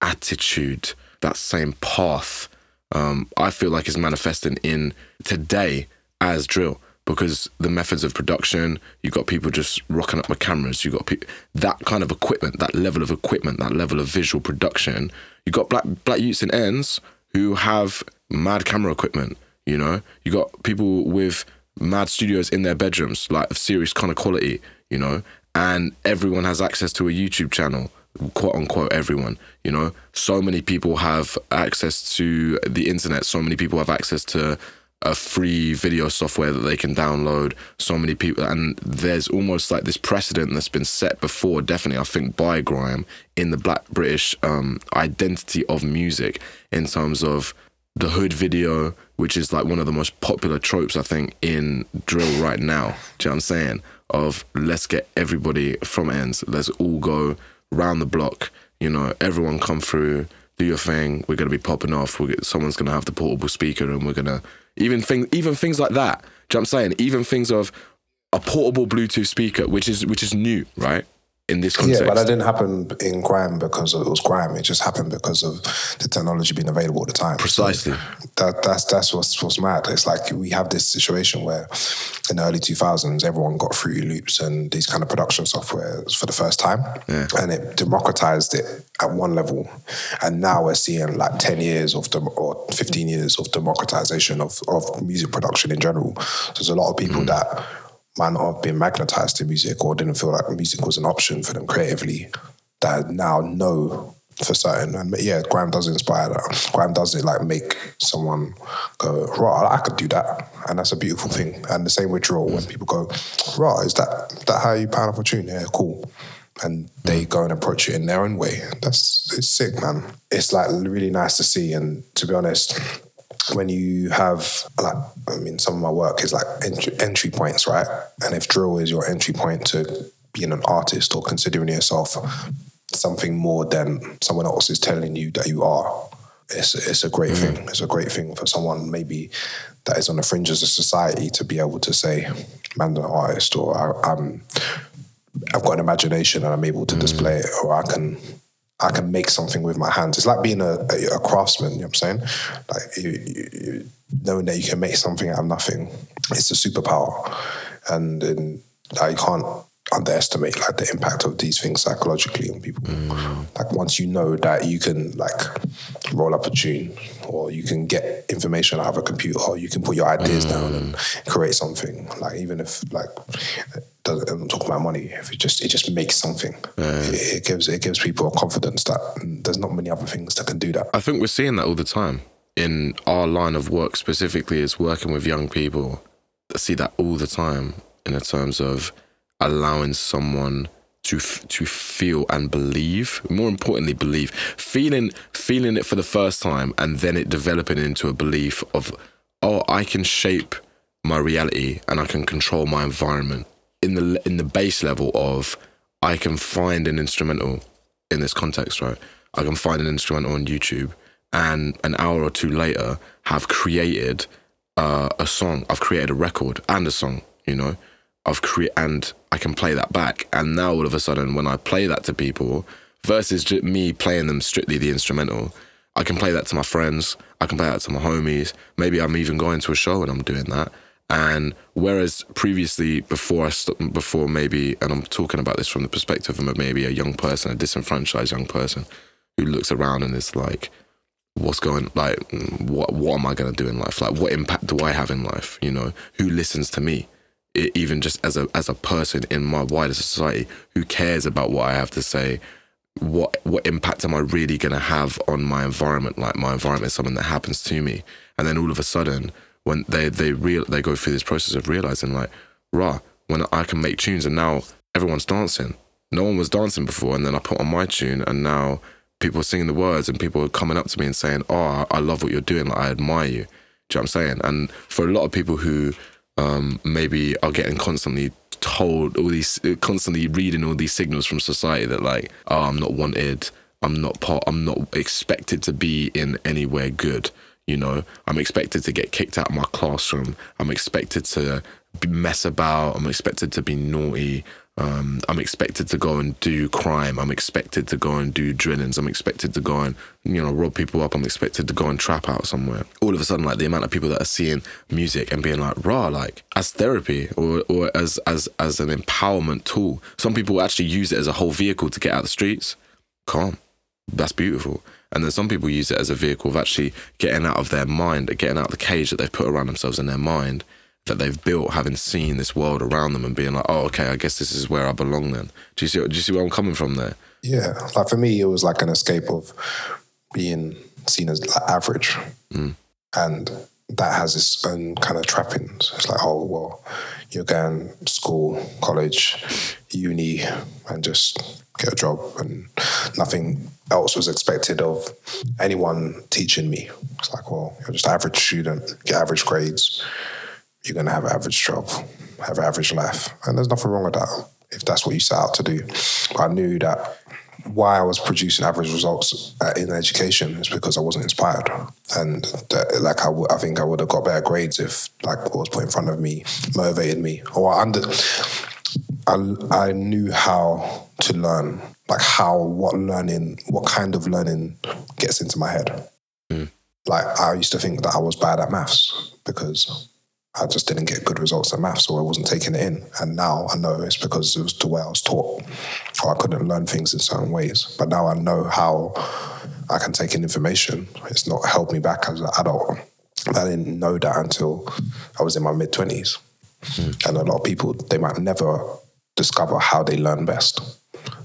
attitude, that same path. Um, I feel like is manifesting in today as drill because the methods of production, you've got people just rocking up with cameras. you've got pe- that kind of equipment, that level of equipment, that level of visual production. You've got black black youths and ends who have mad camera equipment. You know, You've got people with mad studios in their bedrooms, like of serious kind of quality. You know, and everyone has access to a YouTube channel quote unquote everyone you know? So many people have access to the internet. So many people have access to a free video software that they can download. So many people and there's almost like this precedent that's been set before definitely i think by grime in the black british um, identity of music in terms of the hood video which is like one of the most popular tropes i think in drill right now do you know what i'm saying of let's get everybody from ends let's all go round the block you know everyone come through do your thing we're going to be popping off we're, someone's going to have the portable speaker and we're going to even thing, even things like that. Do you know what I'm saying? Even things of a portable Bluetooth speaker, which is which is new, right? In this context. Yeah, but that didn't happen in grime because it was grime. It just happened because of the technology being available at the time. Precisely. That that's that's what's what's mad. It's like we have this situation where in the early two thousands everyone got Fruity Loops and these kind of production software for the first time. Yeah. And it democratized it at one level. And now we're seeing like 10 years of dem- or 15 years of democratization of, of music production in general. So there's a lot of people mm. that might not have been magnetized to music or didn't feel like music was an option for them creatively that now know for certain. And yeah, grime does inspire that. Grime does it like make someone go, right, I could do that. And that's a beautiful thing. And the same with drill, when people go, right, is that that how you pound off a tune? Yeah, cool. And they go and approach it in their own way. That's it's sick, man. It's like really nice to see. And to be honest, when you have like I mean some of my work is like entry, entry points, right? And if drill is your entry point to being an artist or considering yourself something more than someone else is telling you that you are, it's it's a great mm. thing. It's a great thing for someone maybe that is on the fringes of society to be able to say, "Man, I'm an artist," or I, "I'm I've got an imagination and I'm able to mm. display it," or I can I can make something with my hands. It's like being a, a, a craftsman. You know what I'm saying? Like you, you, knowing that you can make something out of nothing. It's a superpower, and, and can't underestimate like the impact of these things psychologically on people. Mm. Like once you know that you can like roll up a tune, or you can get information out of a computer, or you can put your ideas down and mm. create something. Like even if like doesn't I'm talking about money. If it just it just makes something, it, it gives it gives people a confidence that there's not many other things that can do that. I think we're seeing that all the time in our line of work, specifically, is working with young people. I see that all the time in the terms of allowing someone to f- to feel and believe. More importantly, believe, feeling feeling it for the first time, and then it developing into a belief of, oh, I can shape my reality and I can control my environment. In the in the base level of, I can find an instrumental in this context, right? I can find an instrumental on YouTube, and an hour or two later, have created uh, a song. I've created a record and a song. You know, I've created and I can play that back. And now all of a sudden, when I play that to people, versus ju- me playing them strictly the instrumental, I can play that to my friends. I can play that to my homies. Maybe I'm even going to a show and I'm doing that. And whereas previously, before I st- before maybe, and I'm talking about this from the perspective of maybe a young person, a disenfranchised young person, who looks around and is like, what's going like mm, what what am I going to do in life like what impact do I have in life you know who listens to me even just as a as a person in my wider society who cares about what I have to say what what impact am I really going to have on my environment like my environment is something that happens to me and then all of a sudden when they they real they go through this process of realizing like rah when I can make tunes and now everyone's dancing no one was dancing before and then I put on my tune and now people are singing the words and people are coming up to me and saying, "Oh, I love what you're doing. Like, I admire you." Do you know what I'm saying? And for a lot of people who um, maybe are getting constantly told all these, constantly reading all these signals from society that like, "Oh, I'm not wanted. I'm not part. I'm not expected to be in anywhere good." You know, I'm expected to get kicked out of my classroom. I'm expected to mess about. I'm expected to be naughty. Um, I'm expected to go and do crime. I'm expected to go and do drillings. I'm expected to go and you know rob people up. I'm expected to go and trap out somewhere. All of a sudden, like the amount of people that are seeing music and being like, "Raw," like as therapy or or as as as an empowerment tool. Some people actually use it as a whole vehicle to get out the streets. Calm, that's beautiful. And then some people use it as a vehicle of actually getting out of their mind, getting out of the cage that they've put around themselves in their mind that they've built, having seen this world around them and being like, oh, okay, I guess this is where I belong then. Do you see, do you see where I'm coming from there? Yeah, like for me, it was like an escape of being seen as like average, mm. and that has its own kind of trappings. It's like, oh well, you're going to school, college, uni, and just get a job, and nothing else was expected of anyone teaching me. It's like, well, you're just average student, get average grades, you're going to have an average job, have an average life, and there's nothing wrong with that if that's what you set out to do. But I knew that why I was producing average results in education is because I wasn't inspired, and that, like I, w- I think I would have got better grades if like what was put in front of me motivated me, or I under I I knew how to learn, like how what learning, what kind of learning gets into my head. Hmm. Like I used to think that I was bad at maths because I just didn't get good results at maths so I wasn't taking it in. And now I know it's because it was the way I was taught or I couldn't learn things in certain ways. But now I know how I can take in information. It's not held me back as an adult. I didn't know that until I was in my mid 20s. Hmm. And a lot of people, they might never discover how they learn best.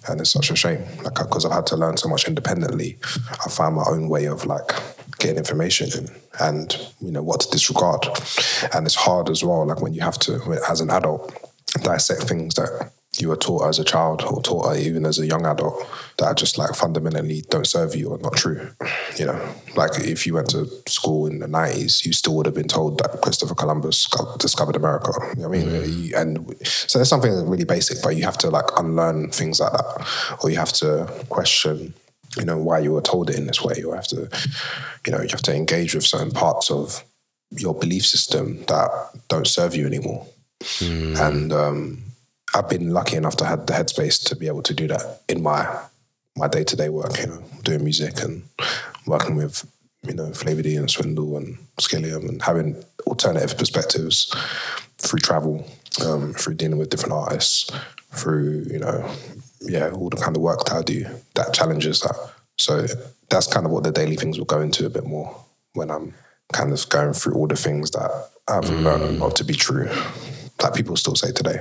And it's such a shame, like because I've had to learn so much independently. I found my own way of like getting information in and you know what to disregard. And it's hard as well, like when you have to, as an adult, dissect things that you were taught as a child or taught even as a young adult that are just like fundamentally don't serve you or not true. You know, like if you went to school in the 90s, you still would have been told that Christopher Columbus discovered America. You know what I mean? Mm-hmm. You- And so there's something really basic, but you have to like unlearn things like that or you have to question you know why you were told it in this way you have to you know you have to engage with certain parts of your belief system that don't serve you anymore and um, I've been lucky enough to have the headspace to be able to do that in my my day to day work. You know, doing music and working with you know Flava D and Swindle and Skilliam and having alternative perspectives through travel, um, through dealing with different artists, through you know yeah all the kind of work that I do that challenges that. So that's kind of what the daily things will go into a bit more when I'm kind of going through all the things that I've learned not to be true, that people still say today.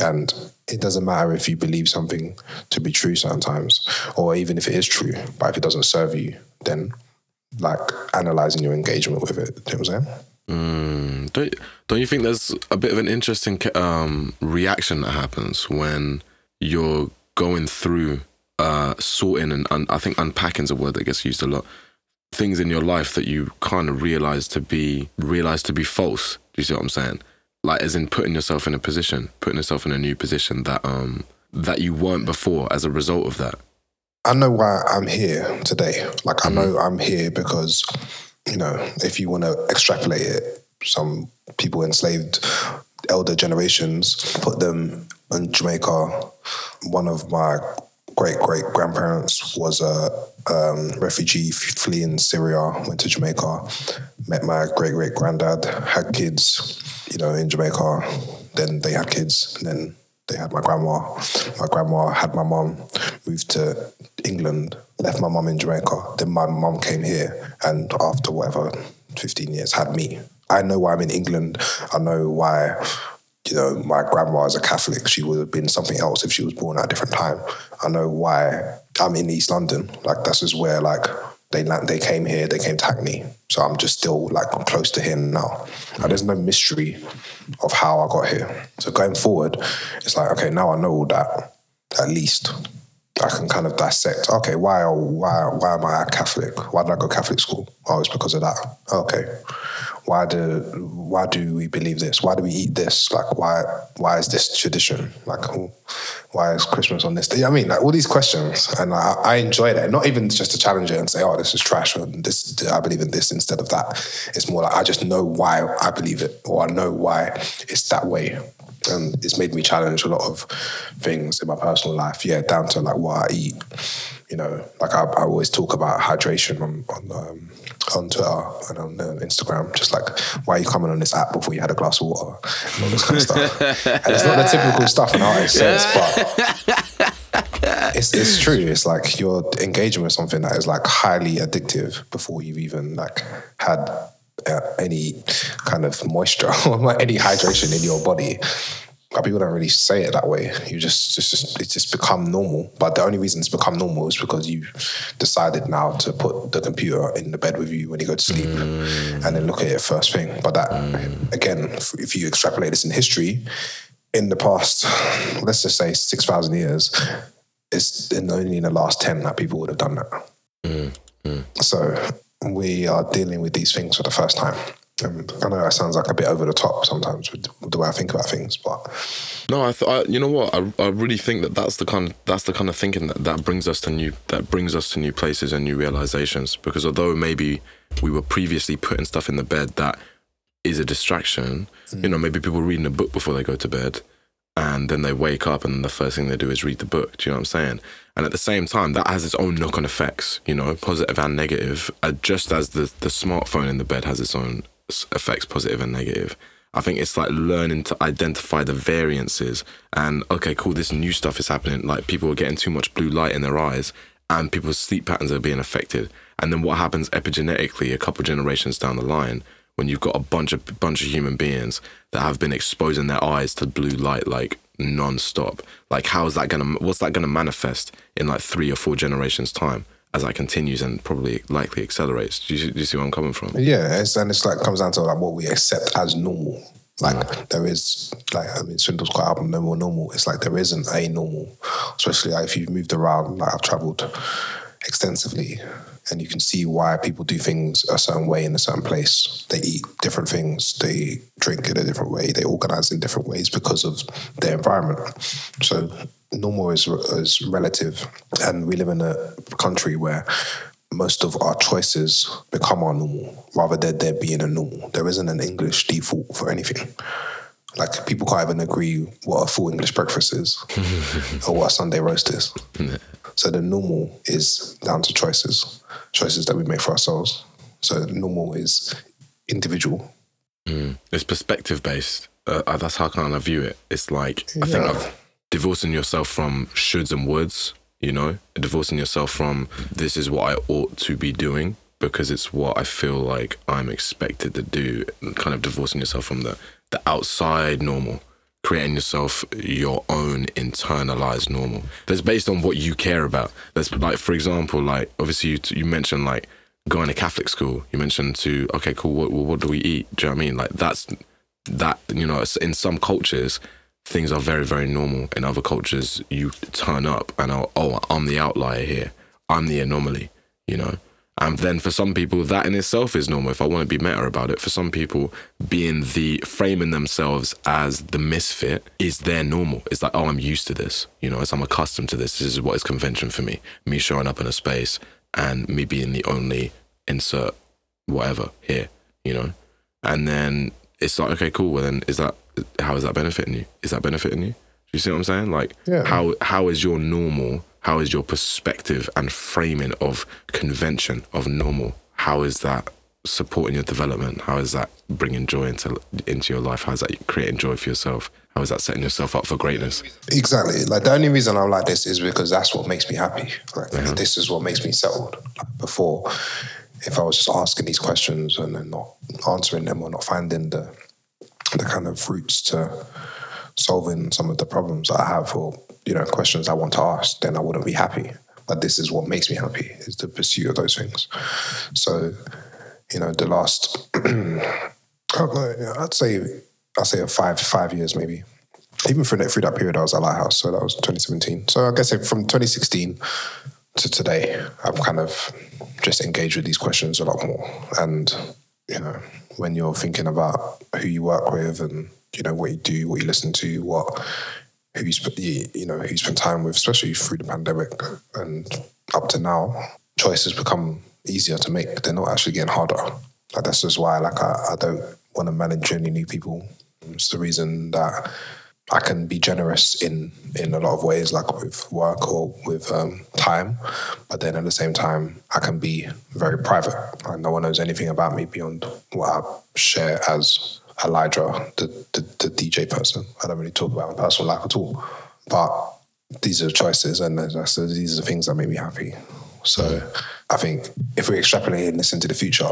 And it doesn't matter if you believe something to be true sometimes, or even if it is true, but if it doesn't serve you, then like analyzing your engagement with it. Do you know what I'm saying? Mm, don't don't you think there's a bit of an interesting um, reaction that happens when you're going through uh, sorting and un- I think unpacking is a word that gets used a lot. Things in your life that you kind of realize to be realize to be false. Do you see what I'm saying? Like as in putting yourself in a position, putting yourself in a new position that um that you weren't before as a result of that. I know why I'm here today. Like I know I'm here because, you know, if you want to extrapolate it, some people enslaved elder generations put them in Jamaica. One of my great great grandparents was a um, refugee fleeing Syria, went to Jamaica, met my great great granddad, had kids, you know, in Jamaica. Then they had kids, and then they had my grandma. My grandma had my mom, moved to England, left my mom in Jamaica. Then my mom came here, and after whatever, 15 years, had me. I know why I'm in England. I know why, you know, my grandma is a Catholic. She would have been something else if she was born at a different time. I know why I'm in East London. Like, that's just where, like, they they came here, they came to Hackney. So I'm just still like close to him now. And there's no mystery of how I got here. So going forward, it's like, okay, now I know all that at least. I can kind of dissect. Okay, why why why am I a Catholic? Why did I go Catholic school? Oh, it's because of that. Okay, why do why do we believe this? Why do we eat this? Like why why is this tradition? Like why is Christmas on this day? I mean, like all these questions, and I, I enjoy that. Not even just to challenge it and say, oh, this is trash, or this I believe in this instead of that. It's more like I just know why I believe it, or I know why it's that way. And it's made me challenge a lot of things in my personal life. Yeah, down to like what I eat. You know, like I, I always talk about hydration on on um, on Twitter and on uh, Instagram. Just like, why are you coming on this app before you had a glass of water and all this kind of stuff. and it's not the typical stuff an artist says, but it's it's true. It's like you're engaging with something that is like highly addictive before you've even like had Uh, any kind of moisture or any hydration in your body. But people don't really say it that way. You just, just, just it's just become normal. But the only reason it's become normal is because you decided now to put the computer in the bed with you when you go to sleep, mm. and then look at it first thing. But that mm. again, if- you extrapolate this in history, in the past, let's just say six thousand years, it's in only in the last ten that people would have done that. Mm. So we are dealing with these things for the first time. And I know that sounds like a bit over the top sometimes with the way I think about things, but No, I, th- I you know what? I, I really think that that's the kind of, that's the kind of thinking that, that brings us to new that brings us to new places and new realizations. Because although maybe we were previously putting stuff in the bed that is a distraction, you mm. know, maybe people reading a book before they go to bed, and then they wake up and the first thing they do is read the book. Do you know what I'm saying? And at the same time, that has its own knock-on effects, you know, positive and negative. Uh, just as the the smartphone in the bed has its own effects, positive and negative. I think it's like learning to identify the variances and okay, cool, this new stuff is happening. Like people are getting too much blue light in their eyes and people's sleep patterns are being affected. And then what happens epigenetically a couple generations down the line when you've got a bunch of bunch of human beings that have been exposing their eyes to blue light like non-stop. Like how is that gonna what's that gonna manifest in like three or four generations time as that continues and probably likely accelerates? Do you, do you see where I'm coming from? Yeah, it's, and it's like comes down to like what we accept as normal. Like there is like I mean Swindle's got album No More Normal. It's like there isn't a normal, especially like, if you've moved around. Like I've travelled extensively, and you can see why people do things a certain way in a certain place. They eat different things. They drink in a different way. They organize in different ways because of their environment. So normal is is relative, and we live in a country where most of our choices become our normal rather than there being a normal. There isn't an English default for anything. Like people can't even agree what a full English breakfast is or what a Sunday roast is. So the normal is down to choices, choices that we make for ourselves. So normal is individual. It's perspective based. Uh, uh, that's how kind of view it. It's like I think Yeah. of divorcing yourself from shoulds and woulds. You know, divorcing yourself from this is what I ought to be doing because it's what I feel like I'm expected to do. Kind of divorcing yourself from the the outside normal, creating yourself your own internalized normal. That's based on what you care about. That's like, for example, like obviously you you mentioned like going to Catholic school. You mentioned to okay, cool. What what do we eat? Do you know what I mean? Like that's that you know in some cultures things are very very normal in other cultures you turn up and oh, oh i'm the outlier here i'm the anomaly you know and then for some people that in itself is normal. If i want to be meta about it for some people being the framing themselves as the misfit is their normal. It's like oh i'm used to this you know as i'm accustomed to this. This is what is convention for me. Me showing up in a space and me being the only insert whatever here you know? And then it's like okay cool. Well then is that how is that benefiting you? Is that benefiting you? Do you see what i'm saying? Like Yeah. how how is your normal how is your perspective and framing of convention of normal how is that supporting your development how is that bringing joy into into your life how is that creating joy for yourself how is that setting yourself up for greatness Exactly. Like the only reason I'm like this is because that's what makes me happy. Like uh-huh. this is what makes me settled. Like before, if I was just asking these questions and then not answering them or not finding the the kind of roots to solving some of the problems I have or you know questions I want to ask, then I wouldn't be happy. But this is what makes me happy is the pursuit of those things. So, you know, the last oh, I'd say I'd say five five years maybe even through that, through that period, I was at Lighthouse, so that was 2017. So I guess from 2016 to today, I've kind of just engaged with these questions a lot more. And you know, when you're thinking about who you work with and you know what you do, what you listen to, what who you, sp- you know who you spend time with, especially through the pandemic and up to now, choices become easier to make. They're not actually getting harder. Like that's just why like I, I don't want to manage any new people. It's the reason that I can be generous in in a lot of ways, like with work or with um, time. But then at the same time, I can be very private. Like no one knows anything about me beyond what I share as Elijah, the, the, the DJ person. I don't really talk about my personal life at all. But these are the choices, and that's- these are the things that make me happy. So I think if we're extrapolating this into the future,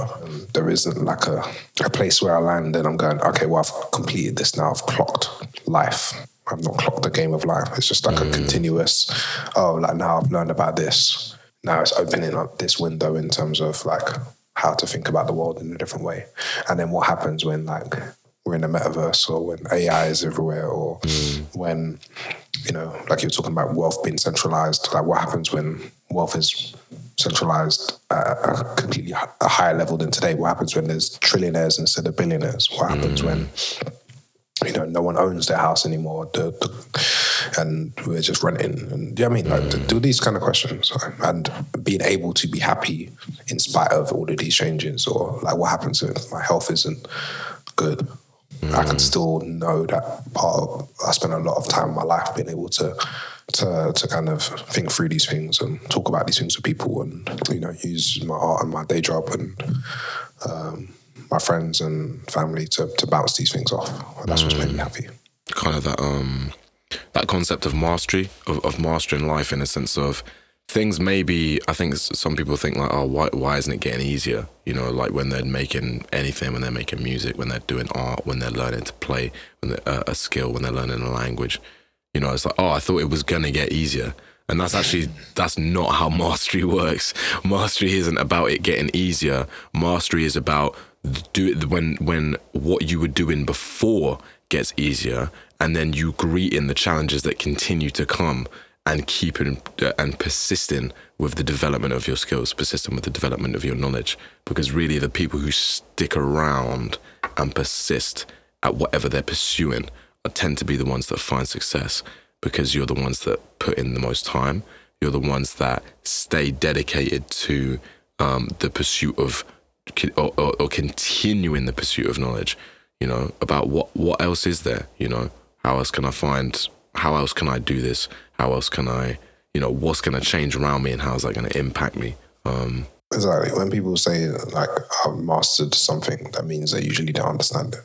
there isn't like a, a place where I land and I'm going, okay, well, I've completed this now. I've clocked life. I've not clocked the game of life. It's just like a mm. continuous, oh, like now I've learned about this. Now it's opening up this window in terms of like how to think about the world in a different way. And then what happens when like we're in a metaverse or when AI is everywhere or mm. when, you know, like you were talking about wealth being centralized, like what happens when wealth is centralized at a completely a higher level than today? What happens when there's trillionaires instead of billionaires? What happens when mm. you know, no one owns their house anymore, the, the, and we're just renting. And yeah, I mean, like, mm. do these kind of questions, and being able to be happy in spite of all of these changes, or like, what happens if my health isn't good? I can still know that part. Of, I spent a lot of time in my life being able to to to kind of think through these things and talk about these things with people, and you know, use my art and my day job and um, my friends and family to to bounce these things off. And that's what's made me happy. kind of that um that concept of mastery of, of mastering life in a sense of things maybe i think some people think like oh why, why isn't it getting easier? You know like when they're making anything when they're making music when they're doing art when they're learning to play when uh, a skill when they're learning a language. You know it's like oh i thought it was gonna get easier. And that's actually that's not how mastery works. Mastery isn't about it getting easier. Mastery is about do it when when what you were doing before gets easier and then you greet in the challenges that continue to come and keeping uh, and persisting with the development of your skills persisting with the development of your knowledge. Because really the people who stick around and persist at whatever they're pursuing tend to be the ones that find success. Because you're the ones that put in the most time. You're the ones that stay dedicated to um, the pursuit of or, or, or continuing the pursuit of knowledge. You know about what what else is there? You know how else can i find how else can i do this how else can i you know what's going to change around me and how's that going to impact me um Exactly. When people say like I've mastered something, that means they usually don't understand it.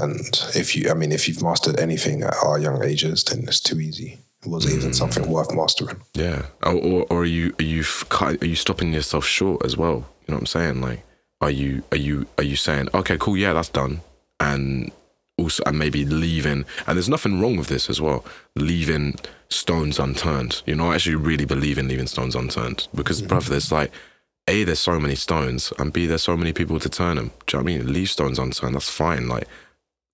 And if you, I mean, if you've mastered anything at our young ages, then it's too easy. It wasn't even something worth mastering. yeah or, or, or are you are you cut- are you stopping yourself short as well you know what i'm saying like are you are you are you saying okay cool yeah that's done and also and maybe leaving and there's nothing wrong with this as well leaving stones unturned. You know i actually really believe in leaving stones unturned because brother, mm-hmm. there's like a there's so many stones and b there's so many people to turn them. Do you know what i mean? Leave stones unturned that's fine like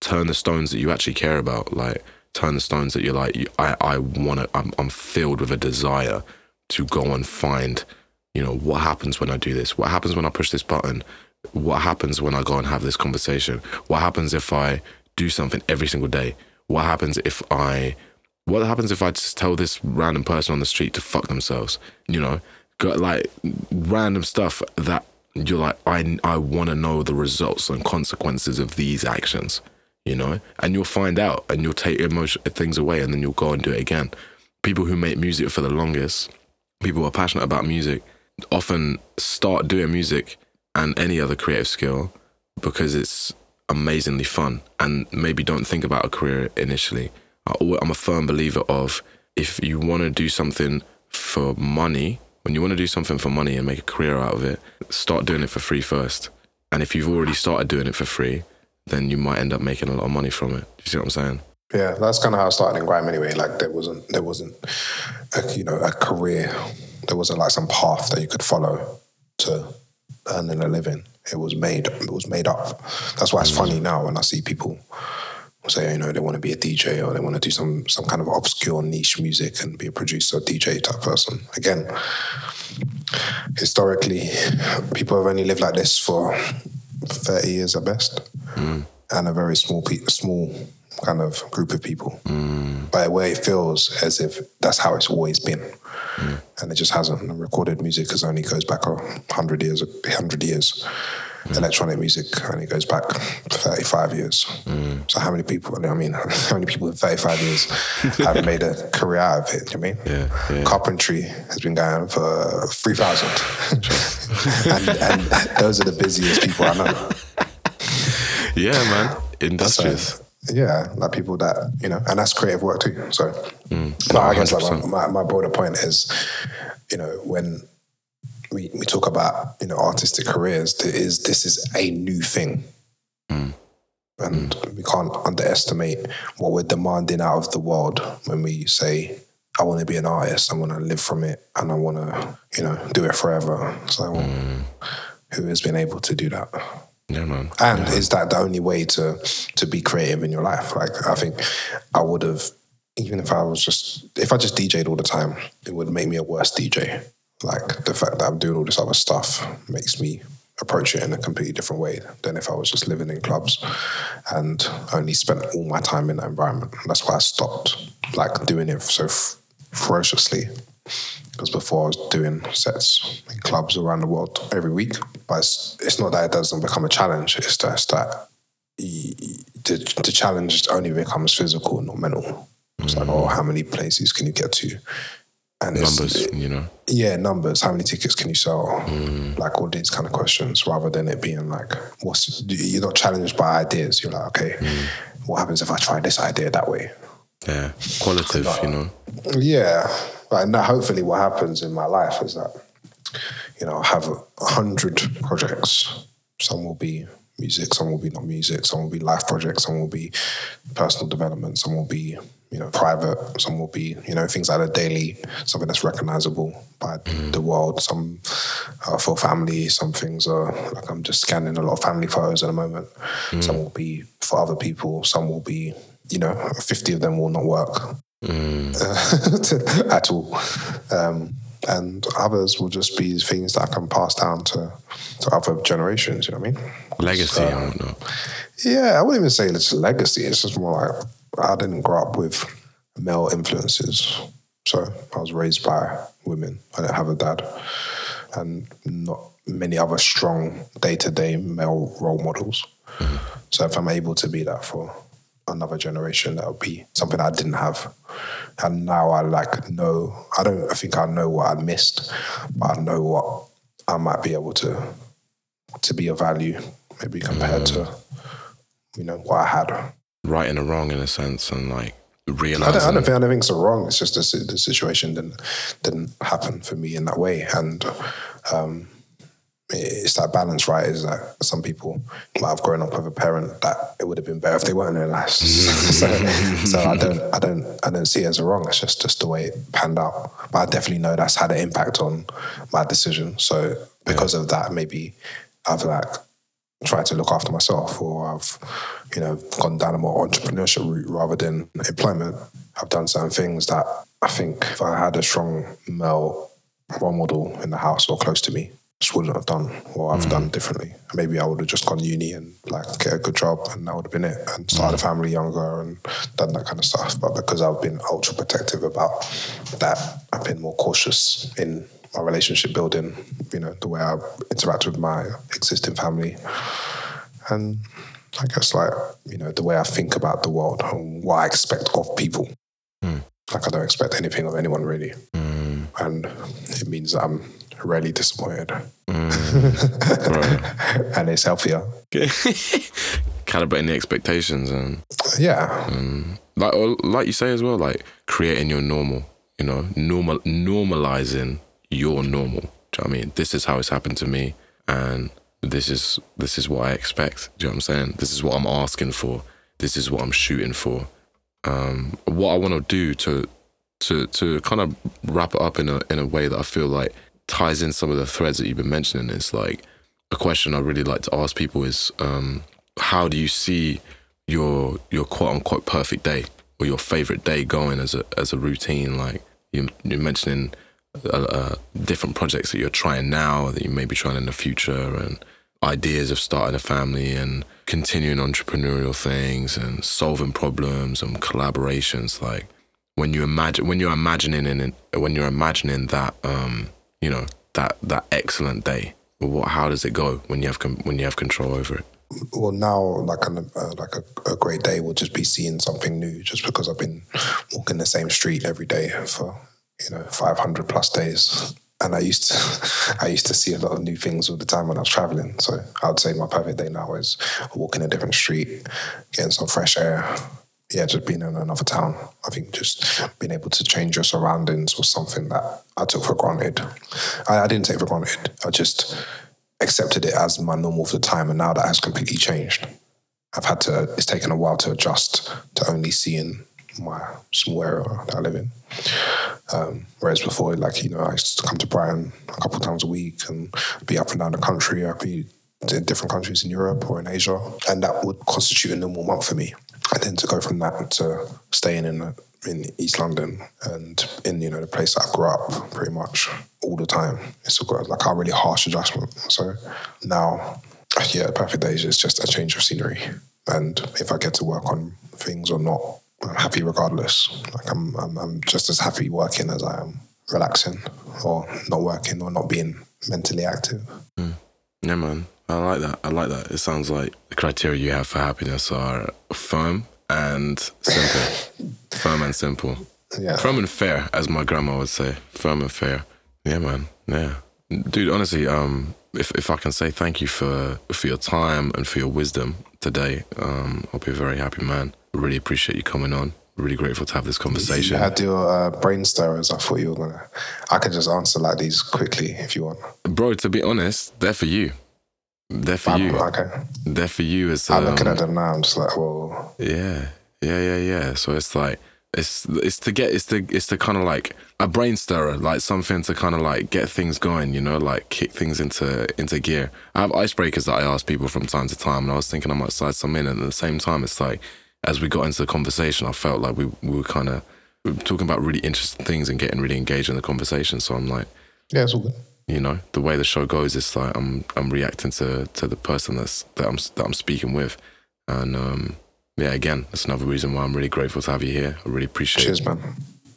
turn the stones that you actually care about like turn the stones that you're like you- i i want to I'm, I'm filled with a desire to go and find you know what happens when i do this? What happens when i push this button? What happens when i go and have this conversation? What happens if i do something every single day. What happens if i what happens if i just tell this random person on the street to fuck themselves you know? Got like random stuff that you're like i i want to know the results and consequences of these actions you know? And you'll find out and you'll take emotion things away and then you'll go and do it again. People who make music for the longest people who are passionate about music often start doing music and any other creative skill because it's amazingly fun and maybe don't think about a career initially. I'm a firm believer of if you want to do something for money, when you want to do something for money and make a career out of it, start doing it for free first. And if you've already started doing it for free, then you might end up making a lot of money from it. Do you see what I'm saying? Yeah, that's kind of how I started in grime anyway. Like there wasn't there wasn't a, you know a career. There wasn't like some path that you could follow to earning a living. It was made it was made up. That's why it's funny mm. now when I see people say you know they want to be a DJ or they want to do some some kind of obscure niche music and be a producer DJ type person. Again, historically, people have only lived like this for thirty years at best, mm. and a very small pe- small kind of group of people. But where it feels as if that's how it's always been, and it just hasn't. And recorded music has only goes back a hundred years, hundred years, electronic music only goes back 35 years. So how many people, I mean, how many people in 35 years have made a career out of it? Do you know what I mean? Yeah, yeah. Carpentry has been going for 3,000. and, and those are the busiest people I know. Yeah, man. So, Industrious. Yeah, like people that, you know, and that's creative work too. So, Mm. but I guess like my, my, broader point is, you know, when we, we talk about, you know, artistic careers, there is, this is a new thing. Mm. And we can't underestimate what we're demanding out of the world when we say, I want to be an artist, I want to live from it, and I want to, you know, do it forever. So, Mm. who has been able to do that? Yeah, man. And is that the only way to to be creative in your life? Like I think I would have, even if I was just if I just DJ'd all the time, it would make me a worse DJ. Like the fact that I'm doing all this other stuff makes me approach it in a completely different way than if I was just living in clubs and only spent all my time in that environment. That's why I stopped like doing it so f- ferociously. Because before I was doing sets in clubs around the world every week, but it's, it's not that it doesn't become a challenge. It's just that y- the, the challenge only becomes physical, not mental. It's like, oh, how many places can you get to? And it's, Numbers, you know. yeah, numbers. How many tickets can you sell? Mm. Like all these kind of questions, rather than it being like, what's you're not challenged by ideas. You're like, okay, mm. what happens if I try this idea that way? Yeah. Qualitative, you know. Yeah, like now, hopefully, what happens in my life is that you know I have a hundred projects. Some will be music, some will be not music, some will be life projects, some will be personal development, some will be you know private, some will be you know things that are daily, something that's recognizable by mm. the world. Some are for family, some things are like I'm just scanning a lot of family photos at the moment. Some mm. will be for other people, some will be you know fifty of them will not work at all. Um, and others will just be things that I can pass down to, to other generations, you know what I mean? Legacy and whatnot. Yeah, I wouldn't even say it's a legacy. It's just more like I didn't grow up with male influences. So I was raised by women. I didn't have a dad. And not many other strong day to day male role models. So if I'm able to be that for another generation, that would be something I didn't have. And now I like know, I don't I think I know what I missed, but I know what I might be able to to be of value, maybe compared to you know what I had. Right and a wrong in a sense and like realizing I don't think I don't think it's wrong. It's just the, the situation didn't didn't happen for me in that way, and um, it's that balance, right? Is that some people might have grown up with a parent that it would have been better if they weren't in their lives. so, so I don't, I don't, I don't see it as a wrong. It's just just the way it panned out. But I definitely know that's had an impact on my decision. So because of that, maybe I've like tried to look after myself, or I've, you know, gone down a more entrepreneurship route rather than employment. I've done certain things that I think if I had a strong male role model in the house or close to me, just wouldn't have done what I've done mm. differently. Maybe I would have just gone uni and like get a good job, and that would have been it. And started mm. a family younger and done that kind of stuff. But because I've been ultra protective about that, I've been more cautious in my relationship building. You know, the way I interact with my existing family, and I guess like you know the way I think about the world and what I expect of people. Mm. Like I don't expect anything of anyone really, and it means that I'm rarely disappointed, and it's healthier. calibrating the expectations and Yeah, like or like you say as well, like creating your normal, you know, normal normalizing your normal. Do you know what I mean? This is how it's happened to me and this is this is what I expect. Do you know what I'm saying? This is what I'm asking for. This is what I'm shooting for. Um, what I want to do to to to kind of wrap it up in a in a way that I feel like ties in some of the threads that you've been mentioning is like a question I really like to ask people is um, how do you see your your quote unquote perfect day or your favorite day going as a as a routine? Like you you're mentioning uh, uh, different projects that you're trying now that you may be trying in the future and ideas of starting a family and continuing entrepreneurial things and solving problems and collaborations like when you imagine when you're imagining in when you're imagining that um you know that that excellent day what? How does it go when you have when you have control over it? well now like an, uh, like a, a great day will just be seeing something new just because I've been walking the same street every day for you know 500 plus days and I used to I used to see a lot of new things all the time when I was traveling so I would say my perfect day now is walking a different street getting some fresh air yeah just being in another town I think just being able to change your surroundings was something that I took for granted I, I didn't take for granted I just accepted it as my normal for the time, and now that has completely changed. I've had to. It's taken a while to adjust to only seeing my small area that I live in. Um, whereas before, like you know, I used to come to Brighton a couple of times a week and be up and down the country. I'd be in different countries in Europe or in Asia, and that would constitute a normal month for me. And then to go from that to staying in in East London and in you know the place that I grew up pretty much all the time. It's a, like a really harsh adjustment. So now, yeah, perfect days is just a change of scenery, and if I get to work on things or not, I'm happy regardless. Like I'm, I'm, I'm just as happy working as I am relaxing or not working or not being mentally active. Mm. Yeah, man. I like that. I like that. It sounds like the criteria you have for happiness are firm and simple. firm and simple. Yeah. Firm and fair, as my grandma would say. Firm and fair. Yeah, man. Yeah. Dude, honestly, um, if, if I can say thank you for for your time and for your wisdom today, um, I'll be a very happy man. Really appreciate you coming on. Really grateful to have this conversation. I do uh, brain stirrers. I thought you were gonna. I could just answer like these quickly if you want. Bro, to be honest, they're for you. They're for you. Okay. They're for you as I'm looking um, at them now. I'm just like, well, Yeah, yeah, yeah, yeah. So it's like it's it's to get it's to it's to kind of like a brain stirrer, like something to kind of like get things going, you know, like kick things into into gear. I have icebreakers that I ask people from time to time, and I was thinking I might slide some in. And at the same time, it's like as we got into the conversation, I felt like we we were kind of we talking about really interesting things and getting really engaged in the conversation. So I'm like, yeah, it's all good. You know, the way the show goes, it's like I'm I'm reacting to to the person that's that I'm that I'm speaking with, and um, yeah, again, that's another reason why I'm really grateful to have you here. I really appreciate Cheers, man.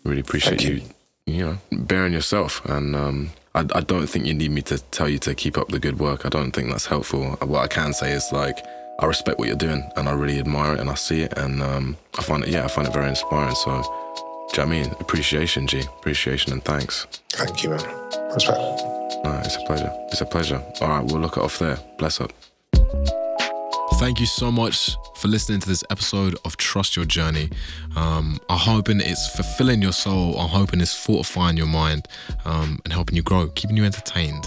really appreciate you. you. you, know, baring yourself, and um, I I don't think you need me to tell you to keep up the good work. I don't think that's helpful. What I can say is like. I respect what you're doing and I really admire it and I see it and um, I find it yeah I find it very inspiring so do you know what I mean appreciation G appreciation and thanks Thank you, man. Respect. It's a pleasure. It's a pleasure. All right, we'll look it off there. Bless up. Thank you so much for listening to this episode of Trust Your Journey. Um, I'm hoping it's fulfilling your soul. I'm hoping it's fortifying your mind um, and helping you grow, keeping you entertained.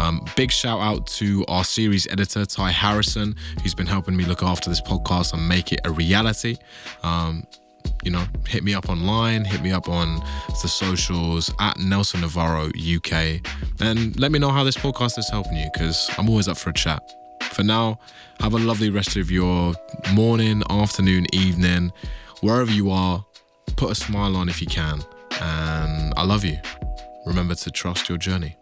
Um, big shout out to our series editor, Ty Harrison, who's been helping me look after this podcast and make it a reality. You know, hit me up online, hit me up on the socials at Nelson Navarro UK, and let me know how this podcast is helping you because I'm always up for a chat. For now, have a lovely rest of your morning, afternoon, evening, wherever you are. Put a smile on if you can, and I love you. Remember to trust your journey.